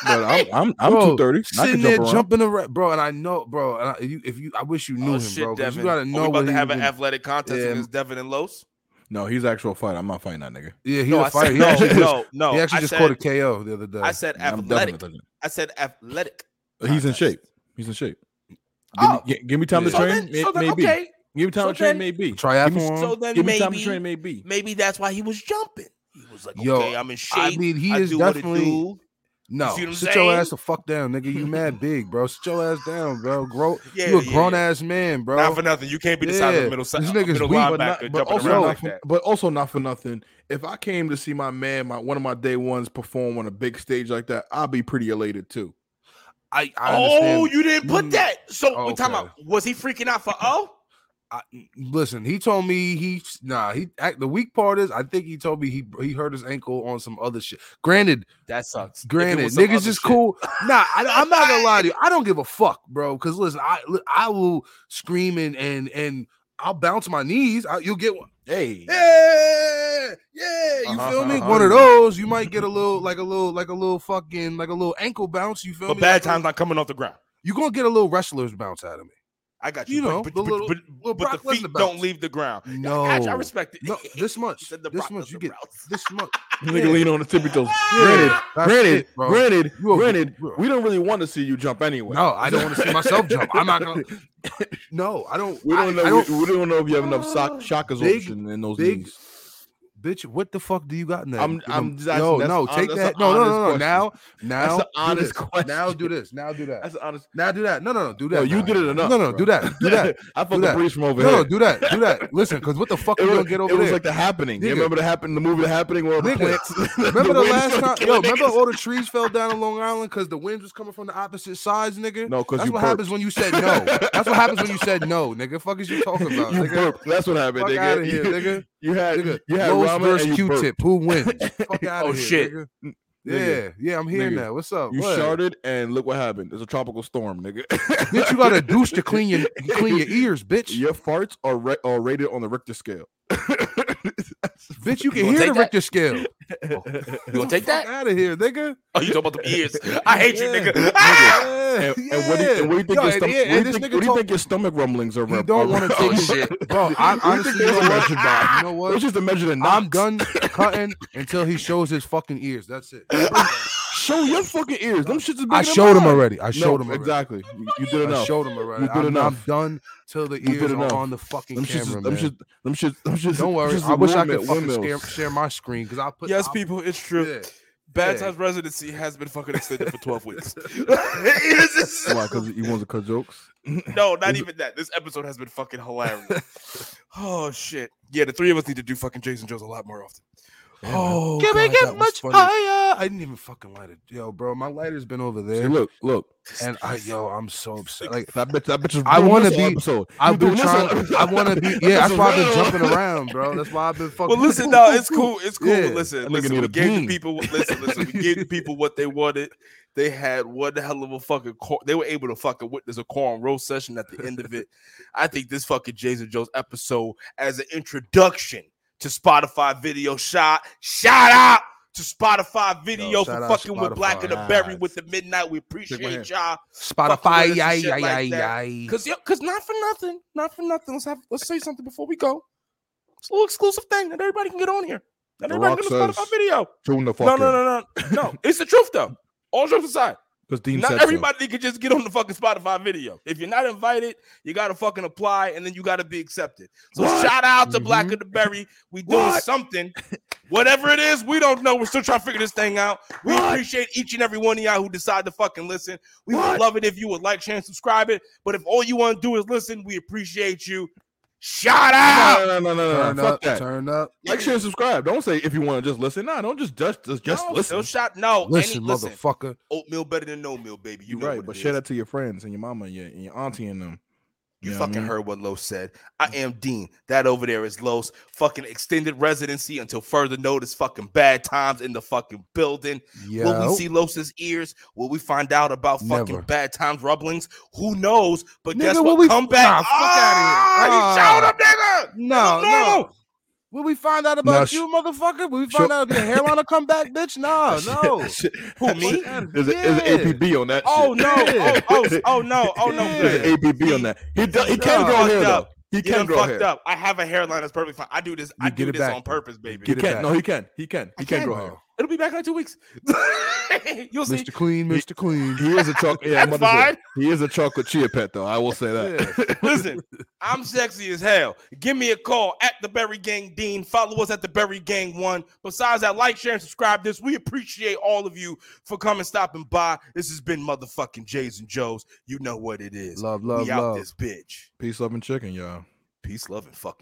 But I'm I'm I'm two thirty. I
Sitting
can
there
jump around.
jumping around, bro. And I know, bro. And I, you, if you, I wish you oh, knew
oh
him,
shit,
bro. 'cause
Devin.
You gotta
Are
know
we
what
about to have an
been-
athletic contest
Yeah.
against Devin and Los?
No, he's actual fight. I'm not fighting that nigga.
Yeah, he
no,
a
I
fighter.
said
He
no,
actually just,
no, no.
he actually
I
just
said,
caught a KO the other day.
I said
I'm
athletic. I said athletic.
He's in shape. He's in shape. Give,
Oh.
me, give me time to
Yeah.
So
train.
then, so then
maybe.
okay.
Give me time
So
to train.
then-
Maybe. Give me,
Triathlon.
So then
give me
maybe,
time to train. Maybe.
maybe that's why he was jumping. He was like,
Yo,
okay, I'm in shape.
I mean, he
I
is
do what it
definitely
do.
no.
see what I'm
Sit your ass the fuck down, nigga. You mad big, bro. Sit your ass down, bro. Grow.
Yeah,
you a
yeah,
grown
yeah.
ass man, bro.
Not for nothing. You can't be the size of
Yeah,
a middle, si-
this nigga's
middle
weak,
linebacker
But, not, but also not
like
for,
that.
but also not for nothing. If I came to see my man, my one of my day ones perform on a big stage like that, I'd be pretty elated too.
I, I
Oh,
understand.
you didn't put
Mm.
that. So
Oh,
we're talking about was he freaking out for O?
I, listen, he told me he nah. He act, the weak part is I think he told me he he hurt his ankle on some other shit. Granted,
That sucks.
Granted, niggas is
shit.
cool. Nah, I, I'm not gonna lie to you. I don't give a fuck, bro. Because listen, I I will scream and and and I'll bounce my knees. I, you'll get one.
Hey,
Yeah, yeah. You
Uh-huh,
feel me?
uh-huh.
One of those. You might get a little like a little like a little fucking like a little ankle bounce. You feel
But
me?
But bad
Like
times not coming off the ground.
You gonna get a little wrestler's bounce out of me.
I got you.
You
but-
know,
but,
the
but,
little-
but,
little
but the feet
Lesnar
don't
bounce.
leave the ground.
No,
Actually, I respect it.
No, this much.
The
This
Brock
much. You get
bounce.
this much.
nigga
Yeah.
lean on the tippy toes.
Yeah,
Granted,
that's
granted,
it, bro.
granted,
You a-
granted,
bro.
we don't really want to see you jump anyway.
No, I don't want to see myself jump. I'm not gonna. No, I don't.
We don't
I-
know.
I don't
we, we don't know if you have enough shock, ah. shock
Big-
absorption in those
big
knees.
Bitch, what the fuck do you got in that?
I'm- I'm asking,
no,
that's
no, take
that's
that. No, no, no, no.
question.
Now, now,
an
do
honest
this. Now do this. Now do that.
That's honest.
Now do that. No, no, no. Do
No,
that.
you did it enough.
No, no,
bro.
do that. Do that.
I
that.
breeze from over
No,
here.
no, do that. Do that. Listen, because what the fuck are you gonna get over
it was
there?
like the happening. You remember the happen, the movie The Happening, where the plants.
Remember the last time? Yo, remember all the trees fell down on Long Island because the winds was coming from the opposite sides, nigga?
No, because
that's what happens when you said no. That's what happens when you said no, nigga. Fuck is you talking about,
You
nigga?
burped. That's what happened, nigga.
outta here, nigga.
You had
Nigga,
you had
Lowe's
ramen
versus
and.
Q-tip. Who wins? Fuck
Oh,
here,
shit.
nigga.
Nigga.
Yeah, yeah, I'm here
Nigga,
now. What's up?
You
What?
sharted, and look what happened. There's a tropical storm, nigga.
Bitch, you got a douche to clean your clean your ears, bitch.
Your farts are ra- are rated on the Richter scale.
Bitch, you can
You
hear
take
the Richter scale.
You gonna take that?
out of here, nigga?
Oh, you talking about the ears? I hate you,
Yeah.
nigga.
and, and what do you, and what do you think?
Yo,
your
and
stom-
yeah,
what do
and
you think, what do you think your stomach rumblings are?
He
rep-
don't want to
Oh,
take his
shit.
bro. I
What do you
honestly,
think
you know
those are
what? You know what?
It's just a measure in
I'm
knots.
done cutting until he shows his fucking ears. That's it.
Show your fucking ears. Them shits is bigger
I showed him already. I showed
no,
him already.
exactly. You, you did
I showed him already.
You did
I'm, I'm done till the
You
ears are
enough.
on the fucking
Them shits,
camera,
is- them
man.
shits, them shits, them shits.
Don't worry.
them
I wish I could fucking
windmills.
share, share my screen because I'll put.
Yes,
I'll-
people, it's true.
Yeah.
Bad
Yeah.
Times residency has been fucking extended for 12 weeks.
Why? Because you want to cut jokes?
no, not even that. This episode has been fucking hilarious. oh shit. Yeah, the three of us need to do fucking Jason Jones a lot more often. Oh,
Can we get much
funny.
higher? I didn't even fucking light it. Yo, bro, my lighter's been over
See,
there.
look, look.
and I yo, I'm so upset. Like
That bitch, that bitch
I wanna be-
Episode.
I've
You
been
doing this all
trying.
episode.
I want to be. Yeah, that's why I've been jumping around, bro. That's why I've been fucking.
Well, listen, no, it's cool. It's cool.
Yeah.
Listen, listen.
need
We gave the
bean.
people. Listen, listen. We gave the people what they wanted. They had one hell of a fucking. Cor- they were able to fucking witness a call and roast session at the end of it. I think this fucking Jason Jones episode as an introduction to Spotify video shot. Shout out to Spotify video
shout
for fucking with Black of the Berry with the midnight. We appreciate y'all.
Spotify, yeah,
and
yeah, yeah, yeah.
Cause yeah, cause not for nothing, not for nothing. Let's have let's say something before we go. It's a little exclusive thing that everybody can get on here. Not
The
everybody can Spotify video.
Tune the fuck
No, no, no, no, no. It's the truth though. All jokes aside,
Because Dean
not
said so.
everybody can just get on the fucking Spotify video. If you're not invited, you gotta fucking apply, and then you gotta be accepted. So
What?
shout out to Black
Mhm.
of the Berry. We doing
What?
something. Whatever it is, we don't know. We're still trying to figure this thing out. We
What?
appreciate each and every one of y'all who decide to fucking listen. We would love it if you would like, share, and subscribe it. But if all you want to do is listen, we appreciate you. Shout out.
No, no, no, no, no,
Turn
no. Fuck
up,
that.
turn up.
Like, share, and subscribe. Don't say if you want to just listen. Nah, don't just just just, just
no,
listen.
No shot. No.
Listen,
any, listen.
motherfucker.
Oatmeal better than no meal, baby. You
You're
know
right,
what
but
it
share
is.
that to your friends and your mama and your, and your auntie and them.
You
I
fucking
mean?
heard what Los said. I am Dean. That over there is Los. Fucking extended residency until further notice. Fucking bad times in the fucking building. Will we see Los's ears? Will we find out about fucking
Never.
bad times rumblings? Who knows? But guess what?
we-
Come back.
Nah, fuck outta here.
Ah. He showed up, nigga.
no, no. Will we find out No, about sh- you, motherfucker? Will we
Sure.
find out if your hairline will come back, bitch? No, no.
Who me?
There's, a, there's
Yeah.
an APB on that.
Oh
shit.
no! Oh, oh, oh, oh no! Oh no!
Yeah.
There's an APB on that. He, do, he can
Nah.
grow hair
Fucked
though.
up.
He
You
can
done
grow
fucked
hair.
up. I have a hairline that's perfectly fine. I do this. I
You
do
it
this
back.
on purpose, baby.
He
Get it
can.
back.
No, he can. He can. He
I
can
can.
grow hair.
It'll be back in like two weeks. You'll see.
Mr. Clean, Mr. Clean.
He is a chocolate. Yeah, I'm
That's
about to say,
fine.
he is a chocolate chia pet though. I will say that.
Listen, I'm sexy as hell. Give me a call at the Berry Gang Dean. Follow us at the Berry Gang One. Besides that, like, share, and subscribe. This we appreciate all of you for coming, stopping by. This has been motherfucking Jays and Joes. You know what it is.
Love, love,
we out
love.
this bitch.
Peace, love, and chicken, y'all.
Peace, love, and fucking.